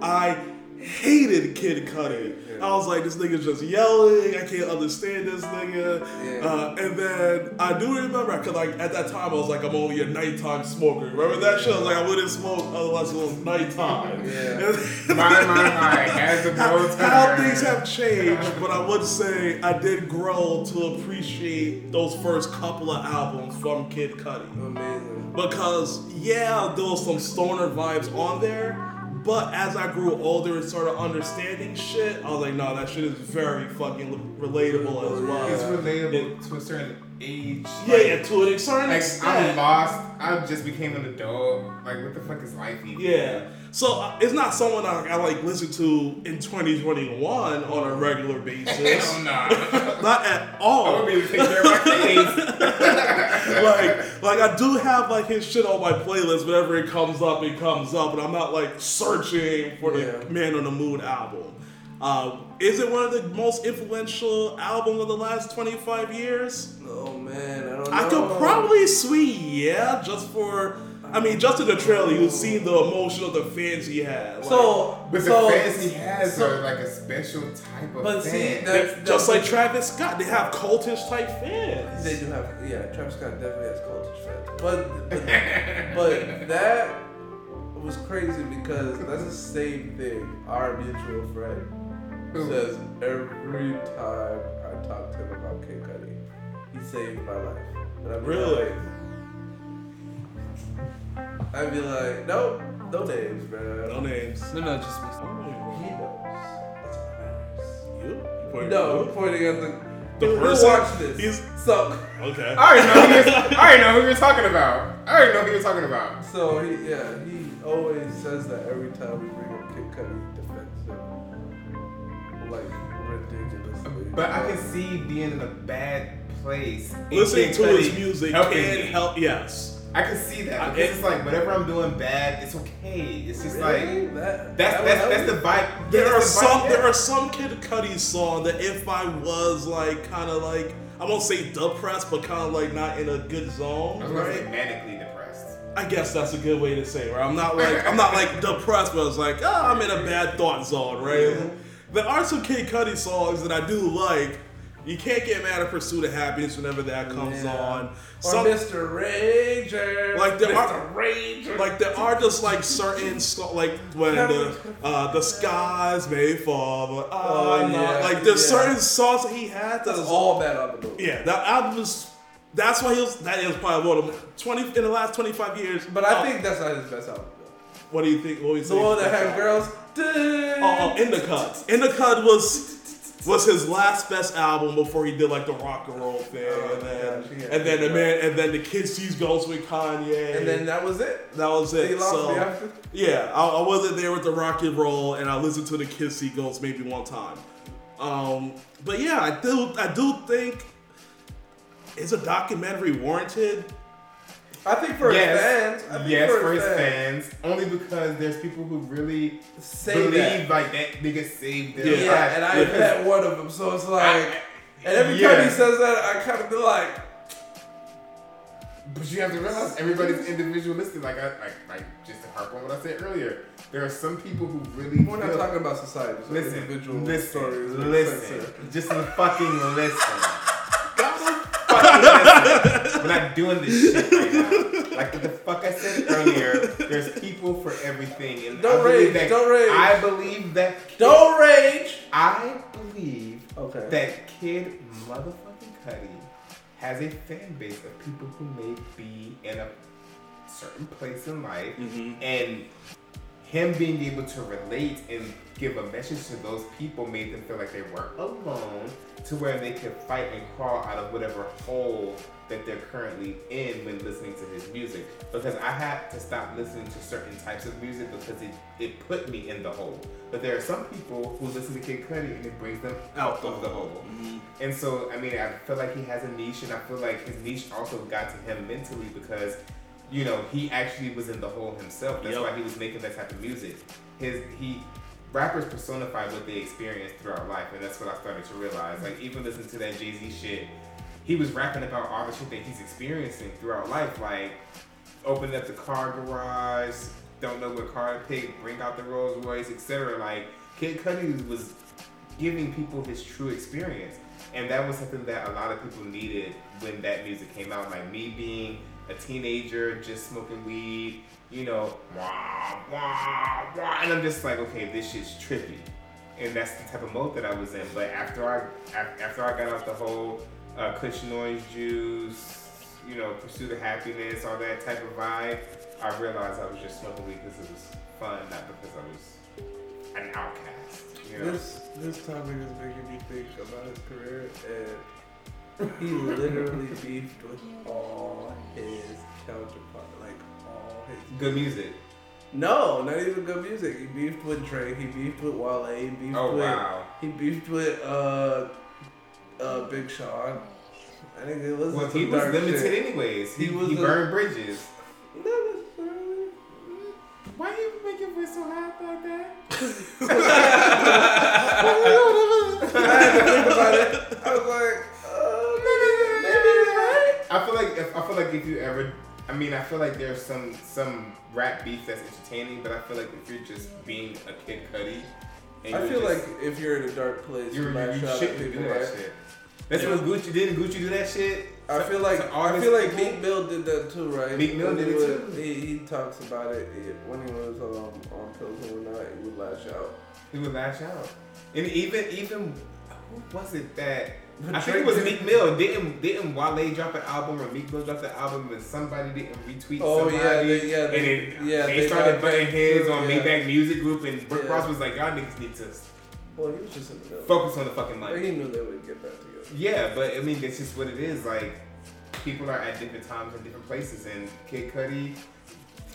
I hated Kid Cudi. I was like, this nigga's just yelling. I can't understand this nigga. Yeah. Uh, and then I do remember, cause like at that time I was like, I'm only a nighttime smoker. Remember that shit? I was like, I wouldn't smoke otherwise it was nighttime. Yeah. My, my, my, has a how, how things have changed, but I would say I did grow to appreciate those first couple of albums from Kid Cudi. Amazing. Because, yeah, there was some stoner vibes on there, but as I grew older and started understanding shit, I was like, no, that shit is very fucking relatable as well. It's relatable to a certain age. yeah, like, yeah, to an certain Like I'm lost. I just became an adult. Like what the fuck is life even? Yeah. So uh, it's not someone I, I like listen to in 2021 on a regular basis. Hell nah. not at I all. would be able care of my kids. like like I do have like his shit on my playlist. Whenever it comes up, it comes up, and I'm not like searching for the Man on the Moon album. Uh, is it one of the most influential albums of the last 25 years? Oh man, I don't know. I could probably sweet, yeah, just for. I mean, just in the trailer, you see the emotion of the fans he has. Like, So, But the so, fans he has so- are like a special type of But fan. see, that's, just that's like Travis Scott, they have cultish type fans. They do have, yeah. Travis Scott definitely has cultish fans, but but, but that was crazy because that's the same thing. Our mutual friend Who? says every time I talk to him about Kid Cudi, he saved my life. And I'd Really? like, I'd be like, nope, no names, bro. No names. No, no, just me. Oh, he knows. That's what matters. You? You pointing No, at I'm pointing at the. The He'll person? watch this. He's- so. Okay. I already know. Who you're, I already know who you're talking about. I already know who you're talking about. So he, yeah, he always says that every time we bring up Kid Cudi, he defends him like ridiculously. But I can see being in a bad place. Listening to his music can me. help. Yes. I can see that because it- it's like whatever I'm doing bad, it's okay. It's just Really? like that, that's that that's that's the vibe. There are the vibe, some yeah. there are some Kid Cudi song that if I was like kind of like I won't say depressed, but kind of like not in a good zone, I was right? manically depressed. I guess that's a good way to say, it, right? I'm not like I'm not like depressed, but it's like oh, I'm in a bad thought zone, right? There are some Kid Cudi songs that I do like. You can't get mad at Pursuit of Happiness whenever that comes Yeah. on. Or Some, Mr. Rager. Like there Mr. are- Rager. like there are just like certain like when the uh, the skies may fall, but Oh, not- yeah, like there's yeah. certain songs that he had that's that's all bad movie. Yeah, that album was. That's why he was. That is probably one of them. Twenty in the last twenty five years. But I Oh, think that's not his best album. What do you think? What do you The think? one that had girls. Oh, oh, Indicud. In the cut was was his last best album before he did like the rock and roll thing, Oh, and then gosh, yeah. and then the man and then the Kids See Ghosts with Kanye, And then that was it. that was it. So. Yeah, I, I wasn't there with the rock and roll, and I listened to the Kids See Ghosts maybe one time. Um, but yeah, I do, I do think is a documentary warranted. I think for yes, his fans. I think yes, for, for his fans. fans. Only because there's people who really Say believe that. like that nigga saved their Yeah, Yeah, and I Because met one of them, so it's like, I- and every yeah. time he says that, I kind of be like, But you have to realize everybody's individualistic. Like I, like, like just to harp on what I said earlier, there are some people who really. we're not talking about society, so Listen, individual listen, stories. listen, just fucking listen. We're not doing this shit right now. Like the fuck I said earlier, there's people for everything, and Don't I rage, that, don't rage. I believe that. Kid, Don't rage. I believe Okay. that kid motherfucking Cudi has a fan base of people who may be in a certain place in life mm-hmm. and him being able to relate and give a message to those people made them feel like they weren't alone to where they could fight and crawl out of whatever hole that they're currently in when listening to his music because I had to stop listening to certain types of music because it, it put me in the hole. But there are some people who listen to Kid Cudi and it brings them out of the hole. Mm-hmm. And so, I mean, I feel like he has a niche, and I feel like his niche also got to him mentally because, you know, he actually was in the hole himself. That's Yep. why he was making that type of music. His he rappers personify what they experience throughout life, and that's what I started to realize. Like even listening to that Jay Z shit, he was rapping about all the shit that he's experiencing throughout life, like opening up the car garage, don't know what car to pick, bring out the Rolls Royce, etc. Like Kid Cudi was giving people his true experience. And that was something that a lot of people needed when that music came out. Like me being a teenager, just smoking weed, you know, wah, wah, wah. And I'm just like, okay, this shit's trippy. And that's the type of mode that I was in. But after I after I got out the whole uh, Noise Juice, you know, Pursuit of Happiness, all that type of vibe, I realized I was just smoking weed because it was fun, not because I was an outcast. You know? This this topic is making me think about his career, and he literally beefed with all his counterparts, like all his. Good music. No, not even good music. He beefed with Drake. He beefed with Wale. He beefed Oh with. wow. He beefed with uh, uh, Big Sean. I think it was Well, he was dark limited shit. anyways. He, He he, was a- burned bridges. Not necessarily. Why you make your voice so high like that? I had to think about it. I was like, uh, maybe, maybe you're right. I feel like if I feel like if you ever, I mean, I feel like there's some some rap beef that's entertaining, but I feel like if you're just being a Kid Cudi, and I feel just, like if you're in a dark place, you're, you lash you out at shouldn't people, do that right? shit. That's when Gucci didn't Gucci do that shit. I feel like I feel like people? Meek Mill did that too, right? Meek Mill did he it too. He, he talks about it he- when he was um, on pills and whatnot. He would lash out. He would lash out, and even even who was it that But I think it was Meek Mill. Didn't didn't Wale drop an album or Meek Mill drop the album and somebody didn't retweet Oh somebody? yeah, they, yeah, and they, then yeah, they, started got butting heads on yeah. Maybach Music Group, and Rick Yeah. Ross was like, "Y'all niggas need to Well, he was just in the middle. focus on the fucking But he knew they would get back together. Yeah, but I mean, that's just what it is. Like, people are at different times and different places, and Kid Cudi,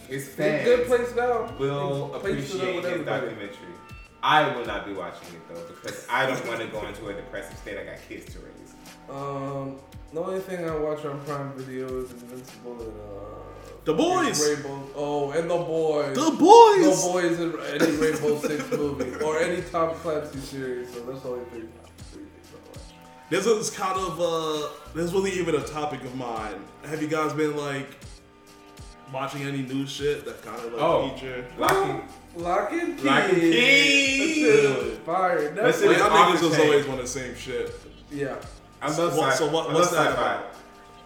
his fans good place now. will He's placed it up appreciate his documentary. I will not be watching it though because I don't want to go into a depressive state. I got kids to raise. Um, the only thing I watch on Prime Video is Invincible and uh, The Boys. Rainbow. Oh, and the boys. The Boys. The boys. boys in any Rainbow Six movie or any Tom Clancy series. So that's the only three, three things I watch. This is kind of uh, this wasn't even a topic of mine. Have you guys been like watching any new shit that kind of like Oh. feature? Locking. Lock and key. Lock and Key. That is fire. That That's shit Like, is y'all off niggas the was chain. always on the same shit. yeah. I love So what- sci- so what- I what's love that about?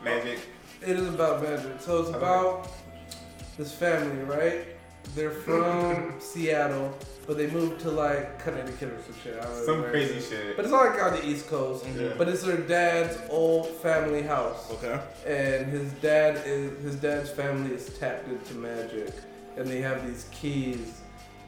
Magic. It is about magic. So it's about this family, right? They're from Seattle, but they moved to like Connecticut or some shit. I don't know Some where crazy shit. But it's all like on the East Coast. Yeah. But it's their dad's old family house, Okay. and his dad is his dad's family is tapped into magic, and they have these keys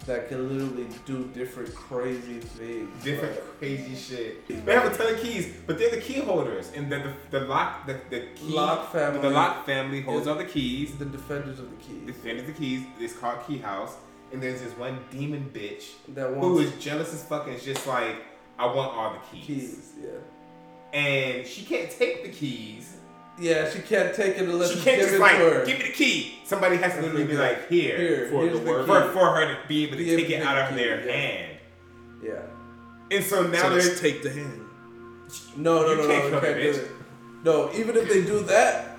that can literally do different crazy things. Different Like, crazy shit. They have a ton of keys, but they're the key holders, and the the, the lock the, the key Lock family. the lock family holds all the keys. the defenders of the keys. Defenders of the keys. It's called Key House, and there's this one demon bitch That who is jealous as fuck and is just like, I want all the keys. keys. Yeah. and she can't take the keys. Yeah, she can't take it unless she can't just like her. give me the key. Somebody has to literally be like, like here, Here, For the the word. for for her to be able to Be take it out the of key, their yeah. hand. Yeah. And so now so there's let's take the hand. No, no, You no, can't no, kill can't do bitch. it. No, even if they do that,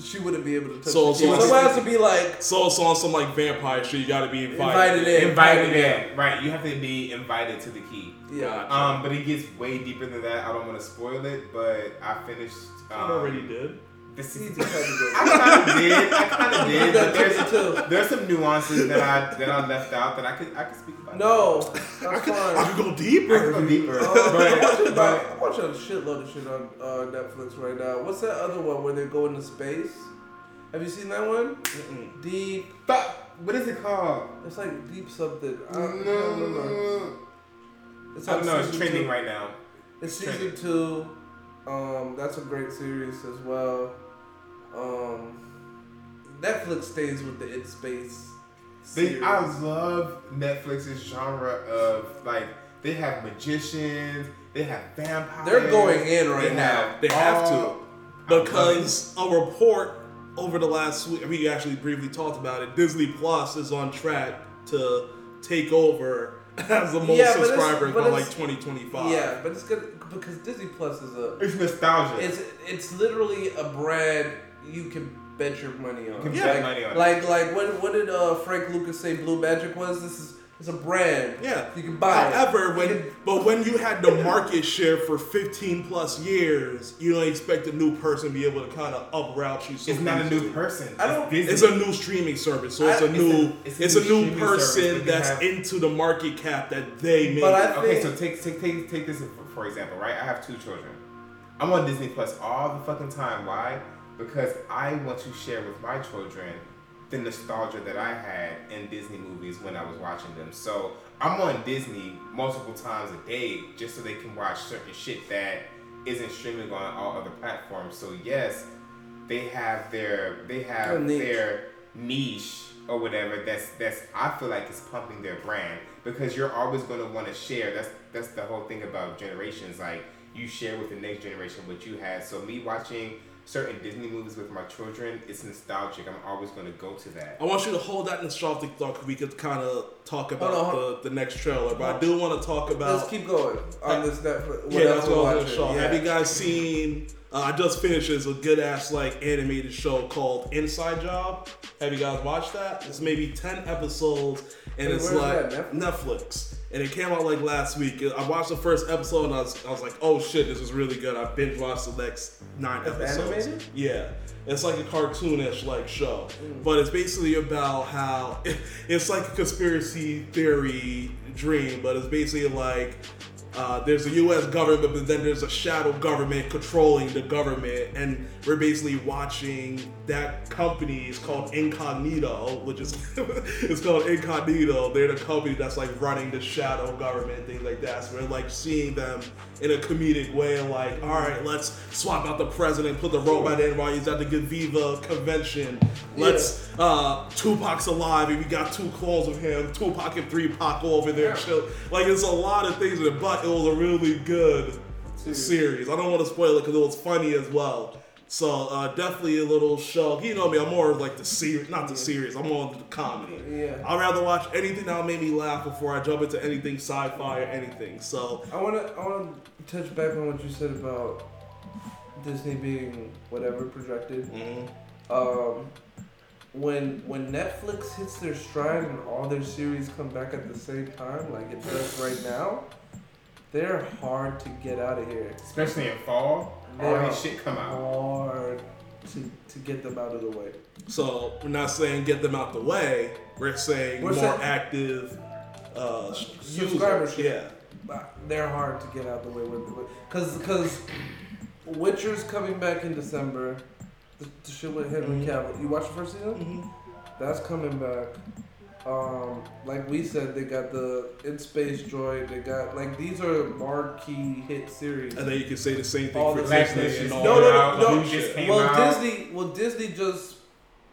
she wouldn't be able to touch So- the key. so- Someone has to be like So it's on some like vampire shit. You got to be invited. Invited in. invited Yeah. in. Right, you have to be invited to the key. Yeah. Um, but it gets way deeper than that. I don't want to spoil it, but I finished. I Um, already did. The He season. just had to do I kind of did. I kind of did. But there's took you too. there's some nuances that I that I left out that I could I could speak about. No, I that's could, I could go I could deeper. go deeper. Uh, I'm, watching but, but I'm watching a shitload of shit on uh, Netflix right now. What's that other one where they go into space? Have you seen that one? Mm-mm. Deep. but what is it called? It's like deep something. I, I don't remember. No. It's I don't know. It's trending two. right now. It's It's season two. Um, that's a great series as well. Um, Netflix stays with the in space. They. I love Netflix's genre of like they have magicians, they have vampires. They're going in right they now. have They have to. all- I love Because a report over the last week, we actually briefly talked about it. Disney Plus is on track to take over as the most Yeah, subscribers but by like 2025. Yeah, but it's good because Disney Plus is a. It's nostalgia. It's it's literally a brand you can bet your money on. can bet like, money on like like what what did uh, Frank Lucas say Blue Magic was? This is it's a brand. Yeah. You can buy it. However, You when can- but when you had the market share for 15 plus years, you don't expect a new person to be able to kind of uproute you. So it's not a new person. I don't- It's, It's a new streaming service, so I- it's a it's new a- it's it's a, a new new person that's have- into the market cap that they make. But I Okay, so take take take take this for, for example, right? I have two children. I'm on Disney Plus all the fucking time. Why? Because I want to share with my children the nostalgia that I had in Disney movies when I was watching them. So I'm on Disney multiple times a day just so they can watch certain shit that isn't streaming on all other platforms. So yes, they have their they have Their niche. their niche or whatever that's that's I feel like is pumping their brand because you're always going to want to share that's that's the whole thing about generations like you share with the next generation what you had. So me watching certain Disney movies with my children, it's nostalgic. I'm always going to go to that. I want you to hold that nostalgic thought because we could kind of talk about Hold on, the, the next trailer. But I do want to talk about. Let's keep going on this Netflix. yeah, that's what I was watching. gonna show. Have you guys seen? Uh, I just finished. It's a good ass like animated show called Inside Job. Have you guys watched that? It's maybe ten episodes, and Hey, it's like that, Netflix? And it came out like last week. I watched the first episode, and I was, I was like, "Oh shit, this is really good." I binge watched the next nine It's episodes. animated? Yeah, it's like a cartoonish like show, Mm. but it's basically about how it's like a conspiracy theory dream, but it's basically like uh, there's a U.S. government, but then there's a shadow government controlling the government, and we're basically watching that company. is called Incognito, which is it's called Incognito. They're the company that's like running the shadow government, things like that. So we're like seeing them in a comedic way, like, all right, let's swap out the president, put the robot in while he's at the Gaviva convention. Let's uh, Tupac's alive, and we got two clones of him, Tupac and Three Pac over there. Chill. Like, it's a lot of things in it, but it was a really good series. I don't want to spoil it because it was funny as well. So uh, definitely a little show. You know me, I'm more like the series, not the series. I'm more the comedy. Yeah. I'd rather watch anything that'll make me laugh before I jump into anything sci-fi or anything. So I wanna I wanna touch back on what you said about Disney being whatever projected. mhm. Um, when when Netflix hits their stride and all their series come back at the same time, like it does right now, they're hard to get out of here. Especially in fall, all are shit come out. hard to to get them out of the way. So we're not saying get them out the way. We're saying We're more saying- active uh, users. Subscribership. Yeah. But they're hard to get out the way with, because because Witcher's coming back in December. The, the shit with Henry Mhm. Cavill. You watch the first season? Mhm. That's coming back. Um, like we said, they got the In Space Droid. They got like these are marquee hit series. And then you can say the same thing All for the Disney Blackfish and all No, no, no, no. Came Well, out. Disney, well Disney just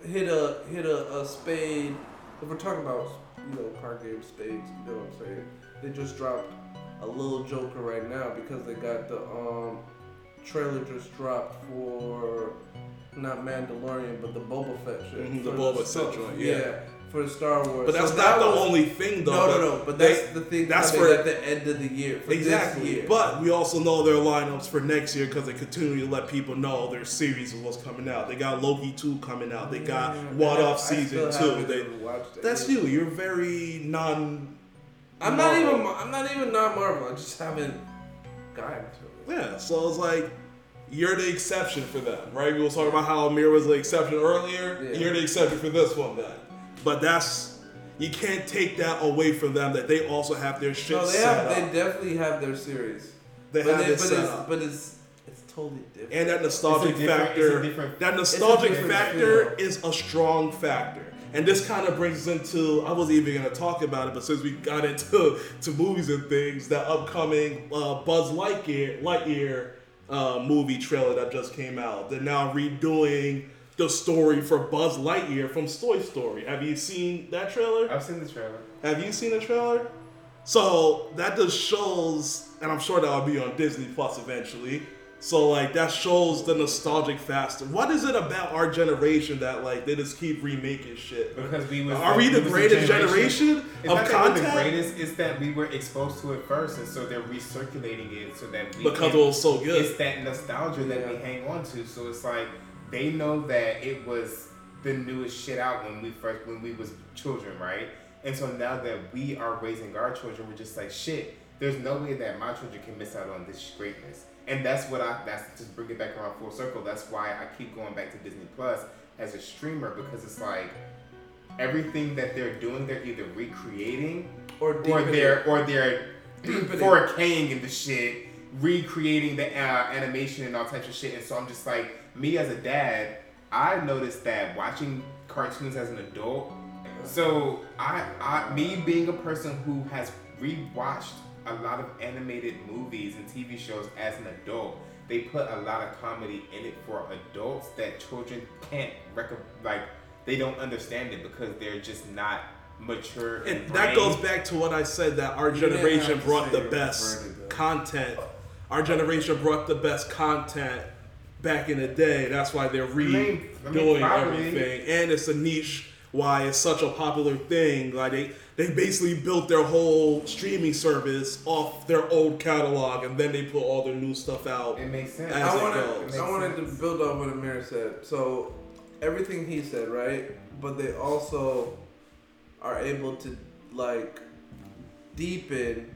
hit a hit a, a spade. If we're talking about you know card game spades, you know what I'm saying? They just dropped a little Joker right now because they got the um trailer just dropped for not Mandalorian but the Boba Fett shit. Mhm, the Boba Fett joint, yeah. For the Star Wars. But that's So not that the was- only thing, though. No, no, no. But they- that's the thing. that's for- at the end of the year. For Exactly. Year. But we also know their lineups for next year because they continue to let people know their series of what's coming out. They got Loki 2 coming out. They got Yeah, What Off Season 2. They, that's you. You're very non. I'm not even. I'm not even non Marvel. I just haven't gotten to it. Yeah, so it's like you're the exception for them, right? We were talking about how Amir was the exception earlier. Yeah. You're the exception for this one, then. But that's you can't take that away from them that they also have their shit No, they have. They definitely have their series. They but have they, it but set it's up. but it's it's totally different. and that nostalgic factor. it's a different- that nostalgic factor feel. is a strong factor. And this kind of brings us into I wasn't even gonna talk about it, but since we got into to movies and things, that upcoming uh, Buzz Lightyear Lightyear uh, movie trailer that just came out. They're now redoing the story for Buzz Lightyear from Toy Story. Have you seen that trailer? I've seen the trailer. Have you seen the trailer? So that just shows, and I'm sure that'll be on Disney Plus eventually. So like that shows the nostalgic factor. What is it about our generation that like they just keep remaking shit? Because we was Are we the was greatest generation It's of we're the greatest. It's that we were exposed to it first, and so they're recirculating it so that we Because it was so good. It's that nostalgia that we hang on to. So it's like they know that it was the newest shit out when we first when we was children, right? And so now that we are raising our children, we're just like shit. There's no way that my children can miss out on this greatness. And that's what I that's just bring it back around full circle. That's why I keep going back to Disney Plus as a streamer because it's like everything that they're doing, they're either recreating or or they're or they're 4King in the shit, recreating the uh, animation and all types of shit. And so I'm just like, me as a dad, I noticed that watching cartoons as an adult. So I, I, me being a person who has rewatched a lot of animated movies and TV shows as an adult, they put a lot of comedy in it for adults that children can't rec- like. They don't understand it because they're just not mature. in And that goes back to what I said that our generation brought the best content our generation brought the best content back in the day. That's why they're mean- I redoing mean, everything, and it's a niche. Why it's such a popular thing? Like they they basically built their whole streaming service off their old catalog, and then they put all their new stuff out. It makes sense. As I it wanted, goes. I wanted to build on what Amir said. So, everything he said, right? But they also are able to like deepen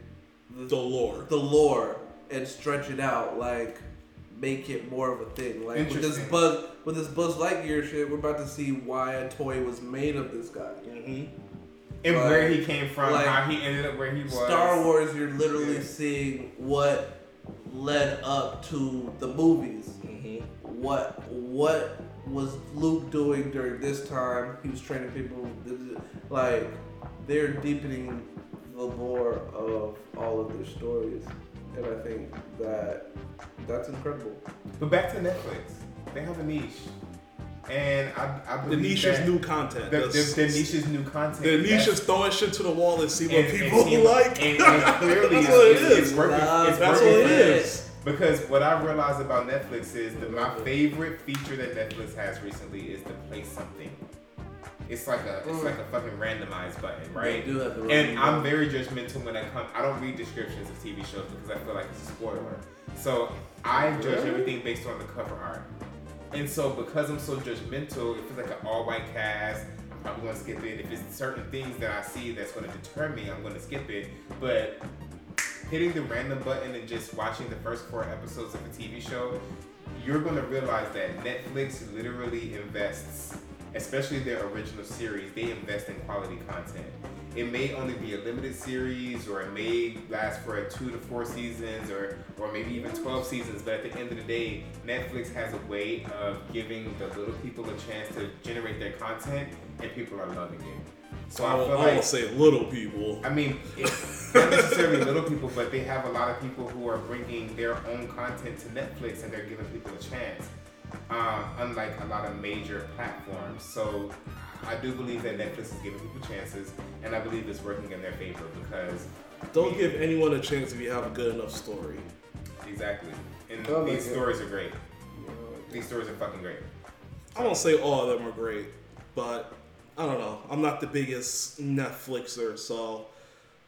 the, The lore. the lore and stretch it out, like make it more of a thing. Like with this Buzz, with this Buzz Lightyear shit, we're about to see why a toy was made of this guy. hmm and Like- where he came from, like, how he ended up where he was. Star Wars, you're literally Yeah. seeing what led up to the movies. hmm what what was Luke doing during this time? He was training people. Like they're deepening the lore of all of their stories, and I think that that's incredible. But back to Netflix, they have a niche, and I, I The niche that is new content. The, That's- the, the niche is new content. The niche is throwing shit to the wall and see what and- and people see- like. And, and clearly, That's what it's, it's, is. it's working. It's That's working what it for them. is. Because what I realized about Netflix is that my favorite feature that Netflix has recently is to play something. It's like a it's Mm. like a fucking randomized button, They right? do have the And I'm very judgmental when I come. I don't read descriptions of TV shows because I feel like it's a spoiler. So I judge Really? everything based on the cover art. And so because I'm so judgmental, if it's like an all white cast, I'm probably gonna skip it. If it's certain things that I see that's gonna deter me, I'm gonna skip it. But hitting the random button and just watching the first four episodes of a TV show, you're gonna realize that Netflix literally invests, especially their original series, they invest in quality content. It may only be a limited series, or it may last for two to four seasons, or or maybe even twelve seasons. But at the end of the day, Netflix has a way of giving the little people a chance to generate their content, and people are loving it. So I I will, feel I like will say little people. I mean, it's not necessarily little people, but they have a lot of people who are bringing their own content to Netflix and they're giving people a chance. Um, unlike a lot of major platforms. So I do believe that Netflix is giving people chances, and I believe it's working in their favor because Don't give anyone a chance if you have a good enough story. exactly. And Oh these God. stories are great. These stories are fucking great. I won't say all of them are great, but I don't know. I'm not the biggest Netflixer, so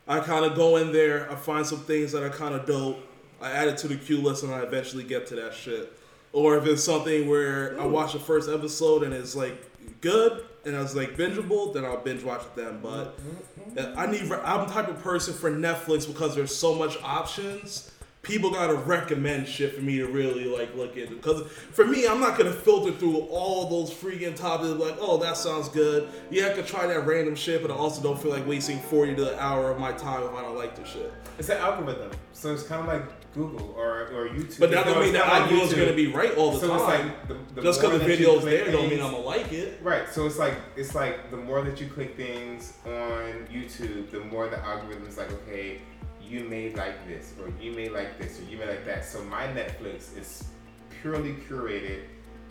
I kind of go in there. I find some things that are kind of dope. I add it to the queue list, and I eventually get to that shit. Or if it's something where I watch the first episode and it's like good and I was like bingeable, then I'll binge watch it then. But uh, I need. I'm the type of person for Netflix because there's so much options. People gotta recommend shit for me to really like look into. Because for me, I'm not gonna filter through all those freaking topics. Like, oh, that sounds good. Yeah, I could try that random shit, but I also don't feel like wasting 40 to an hour of my time if I don't like the shit. It's an algorithm, so it's kind of like Google or, or YouTube. But that No, don't mean it's that like algorithm's gonna be right all the so it's time. like the, the Just because the video's there don't mean I'm gonna like it. Right. So it's like it's like the more that you click things on YouTube, the more the algorithm is like, okay, you may like this, or you may like this, or you may like that. So my Netflix is purely curated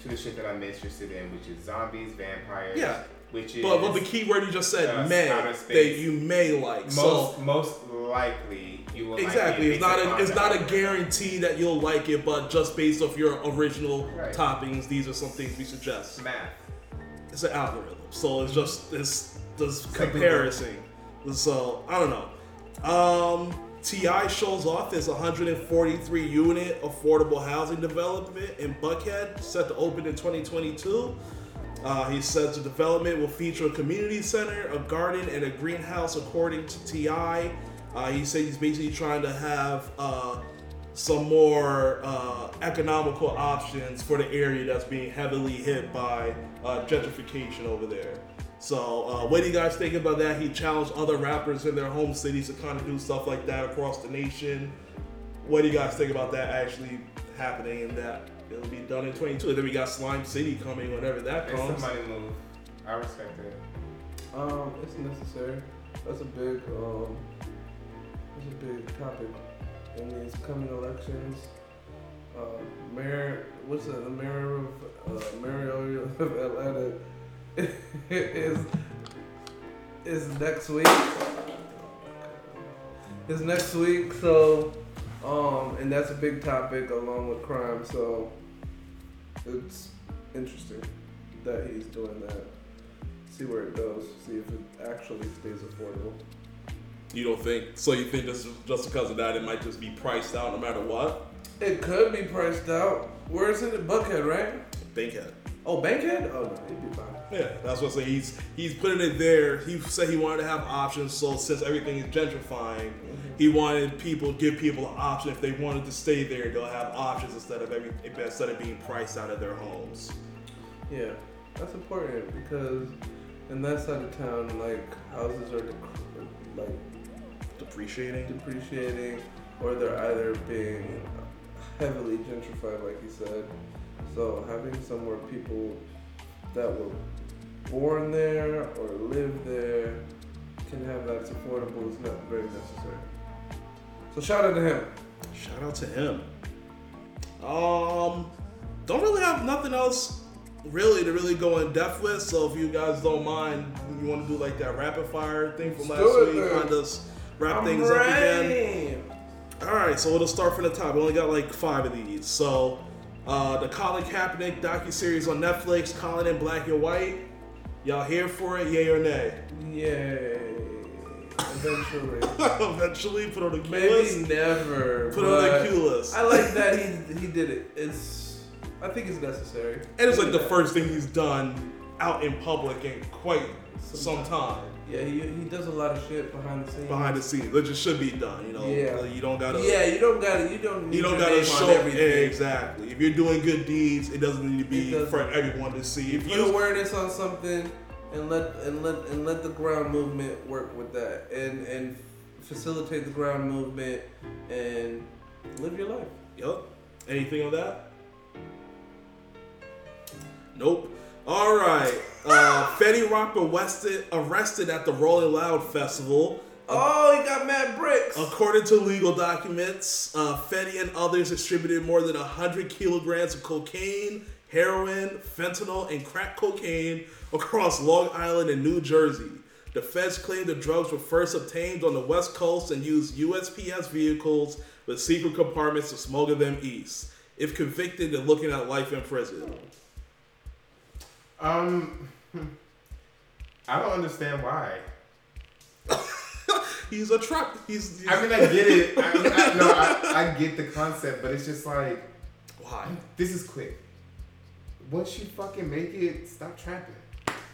to the shit that I'm interested in, which is zombies, vampires, Yeah. which is But, but the key word you just said, Uh, may, that you may like. most so most likely exactly, like it it's not a it's not a guarantee that you'll like it, but just based off your original Right. toppings, these are some things we suggest. math. It's an algorithm, so it's just it's this comparison. So I don't know. Um, T.I. shows off his 143 unit affordable housing development in Buckhead, set to open in 2022. Uh, he says the development will feature a community center, a garden, and a greenhouse, according to Ti. Uh, he said he's basically trying to have uh, some more uh, economical options for the area that's being heavily hit by uh, gentrification over there. So, uh, what do you guys think about that? He challenged other rappers in their home cities to kind of do stuff like that across the nation. What do you guys think about that actually happening and that it'll be done in 22? Then we got Slime City coming whenever that It's a comes. money move. I respect it. Um, it's necessary. That's a big um, that's a big topic in these coming elections. Uh, mayor, what's the, the mayor of uh, of Atlanta is is next week. Is next week, so Um, and that's a big topic along with crime. So it's interesting that he's doing that. See where it goes. See if it actually stays affordable. You don't think? So you think this is just because of that? It might just be priced out no matter what. It could be priced out. Where is it? At Buckhead, right? Bankhead. Oh, Bankhead? Oh no, it'd be fine. Yeah, that's what I'm saying. He's he's putting it there. He said he wanted to have options. So since everything is gentrifying, mm-hmm. he wanted people give people an option if they wanted to stay there. They'll have options instead of every instead of being priced out of their homes. Yeah, that's important because in that side of town, like houses are dec- like Depreciating. depreciating, or they're either being heavily gentrified, like you said. So having somewhere people that were born there or live there can have that's affordable is not very necessary. So shout out to him. Shout out to him. Um, don't really have nothing else really to really go in depth with. So if you guys don't mind, you want to do like that rapid fire thing from Let's last week, kind of wrap I'm things up again. All right, so it'll start from the top. We only got like five of these. So, uh, the Colin Kaepernick docu series on Netflix, Colin in Black and White. Y'all here for it? Yay or nay? Yay. Eventually. Eventually, put on the queue Maybe list. never. Put on the queue list. I like that he he did it. It's I think it's necessary. And it's like the first thing he's done out in public in quite some time. Yeah, he, he does a lot of shit behind the scenes. Behind the scenes, it just should be done. You know, Yeah. you don't gotta. Yeah, you don't gotta you don't need You don't gotta show everything. exactly. If you're doing good deeds, it doesn't need to be for everyone to see. If Put you awareness on something and let and let and let the ground movement work with that and and facilitate the ground movement and live your life. Yup. Anything on that? Nope. All right. Uh, Fetty Wap arrested arrested at the Rolling Loud Festival. Oh, he got mad bricks. According to legal documents, uh, Fetty and others distributed more than 100 kilograms of cocaine, heroin, fentanyl, and crack cocaine across Long Island and New Jersey. The feds claimed the drugs were first obtained on the West Coast and used USPS vehicles with secret compartments to smuggle them east. If convicted, they're looking at life in prison. Um, I don't understand why. He's a trap. He's, he's I mean, I get it. I, I, no, I, I get the concept, but it's just like why? this is quick. Once you fucking make it, stop trapping.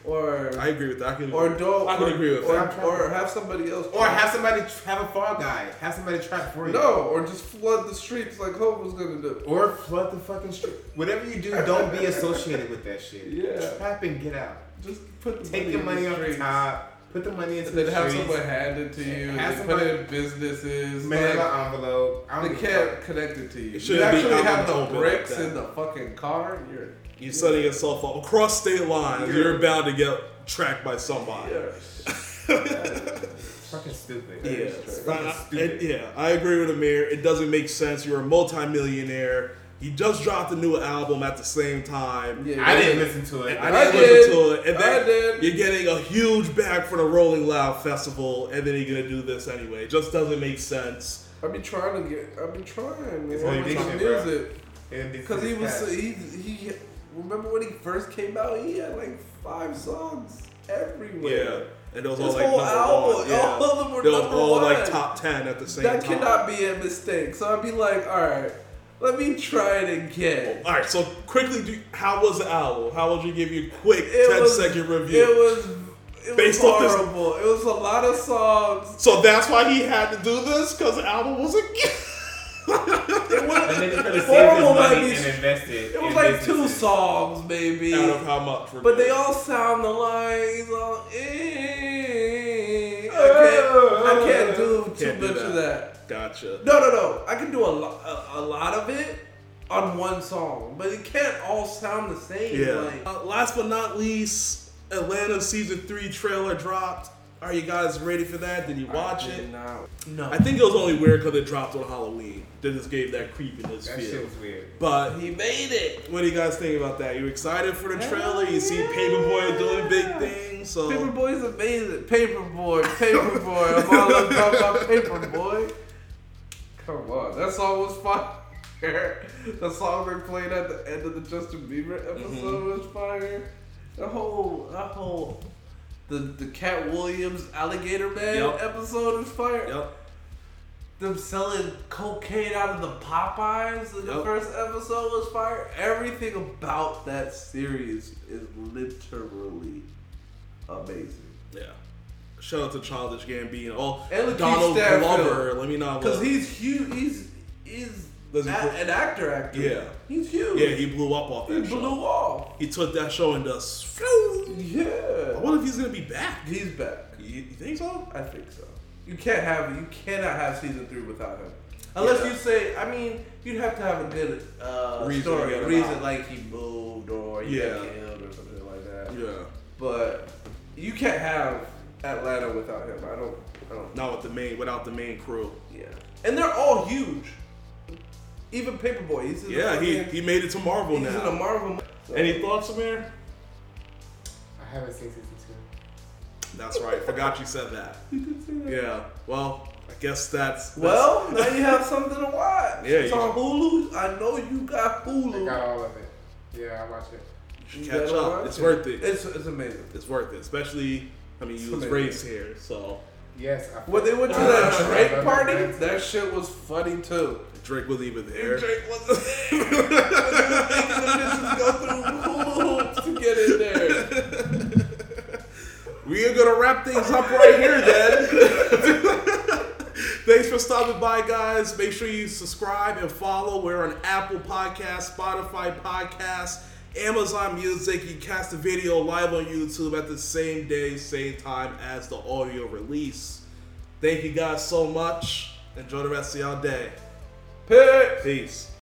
Or I agree with that. I can, or don't I can or, agree with or, that. or have somebody else Or have somebody have a fall guy. Have somebody trap for you. no or just flood the streets like Hope was gonna do. Or flood the fucking street. Whatever you do, don't be associated with that shit. Yeah. Trap and get out. Just put the Take money the money in off the top. Put the money into And then the have streets. someone hand it to you. Have then put it in businesses. Mail like, an envelope. I don't they can't connect it to you. You actually have the the like bricks in the fucking car. You're You're setting yourself up across state lines. You're- You're bound to get tracked by somebody. you're fucking stupid. Yeah, It's fucking I- stupid. yeah, I agree with Amir. It doesn't make sense. You're a multimillionaire. He just dropped a new album at the same time. Yeah, I didn't listen to it. I I didn't did. listen to it. And I then did. you're getting a huge bag for the Rolling Loud Festival, and then you're gonna do this anyway. It just doesn't make sense. I've been trying to get. I've been trying. It's man, an with addiction, music. And Because he was he he remember when he first came out he had like five songs everywhere. Yeah, and those His all like whole album, one. Yeah, all of them were was number all one. like top ten at the same that time. That cannot be a mistake. So I'd be like, all right, let me try it again. All right, so quickly, do, how was the album? How would you give you a quick It 10 was- second review? It was it Based was off this- horrible. It was a lot of songs. so that's why he had to do this because the album was a. It was, And then he could have saved his money be- and invested. it was in like two songs, maybe. out of how much? But me? they all sound alike. He's all, eh. I can't, I can't do too Can't do much of that. Gotcha. No, no, no. I can do a, lo- a, a lot of it on one song, but it can't all sound the same. Yeah. Like, Uh, last but not least, Atlanta season three trailer dropped. Are you guys ready for that? Did you watch I it? did not- No. I think it was only weird because it dropped on Halloween. That just gave that creepiness That feel. shit was weird. But he made it. what do you guys think about that? You excited for the Hell trailer? You see. Paper Boi doing big things. So Paper Boi's amazing. Paper Boi, Paperboy. I'm all about about Paper Boi. Come on, that song was fire. the song they played at the end of the Justin Bieber episode mm-hmm. was fire. The whole, the whole, the the Katt Williams Alligator Man Yup. episode is fire. Yep. Them selling cocaine out of the Popeyes in the Yup. first episode was fire. Everything about that series is literally amazing. Yeah. Shout out to Childish Gambino. Oh, And Donald Glover. Let me know. Because he's huge. He's he's Does he a- an actor. Actor. Yeah. He's huge. yeah, he blew up off that He that blew off. He took that show and just. Yeah. I Yeah. wonder if he's gonna be back. He's back. You, you think so? I think so. You can't have you cannot have season three without him. Unless Yeah. you say, I mean, you'd have to have a good uh, Reason to story, get him reason out. like he moved or he Yeah. got killed or something like that. Yeah. But you can't have Atlanta without him. I don't. I don't. Not with the main, without the main crew. Yeah. And they're all huge. Even Paper Boi. He's in Yeah, he he made it to Marvel now. he's in a. Marvel. so- Any thoughts, Amir? I haven't seen season two. That's right. Forgot you said that. You can see that. Yeah. Well, I guess that's, that's Well, now you have something to watch. Yeah, it's you- on Hulu. I know you got Hulu. I got all of it. Yeah, I watch it. you You should catch up. watch It's worth it. It's it's amazing. It's worth it, especially. I mean, It's you was amazing. raised here, so Yes. I When they went to I that Drake party, that shit was funny too. Drake was even there. Drake wasn't there. the bitches go through hoops to get in there. We are gonna wrap things up right here, then. Thanks for stopping by, guys. Make sure you subscribe and follow. We're on Apple Podcasts, Spotify Podcasts, Amazon Music. You cast the video live on YouTube at the same day, same time as the audio release. Thank you guys so much. Enjoy the rest of y'all day. Pick. Peace.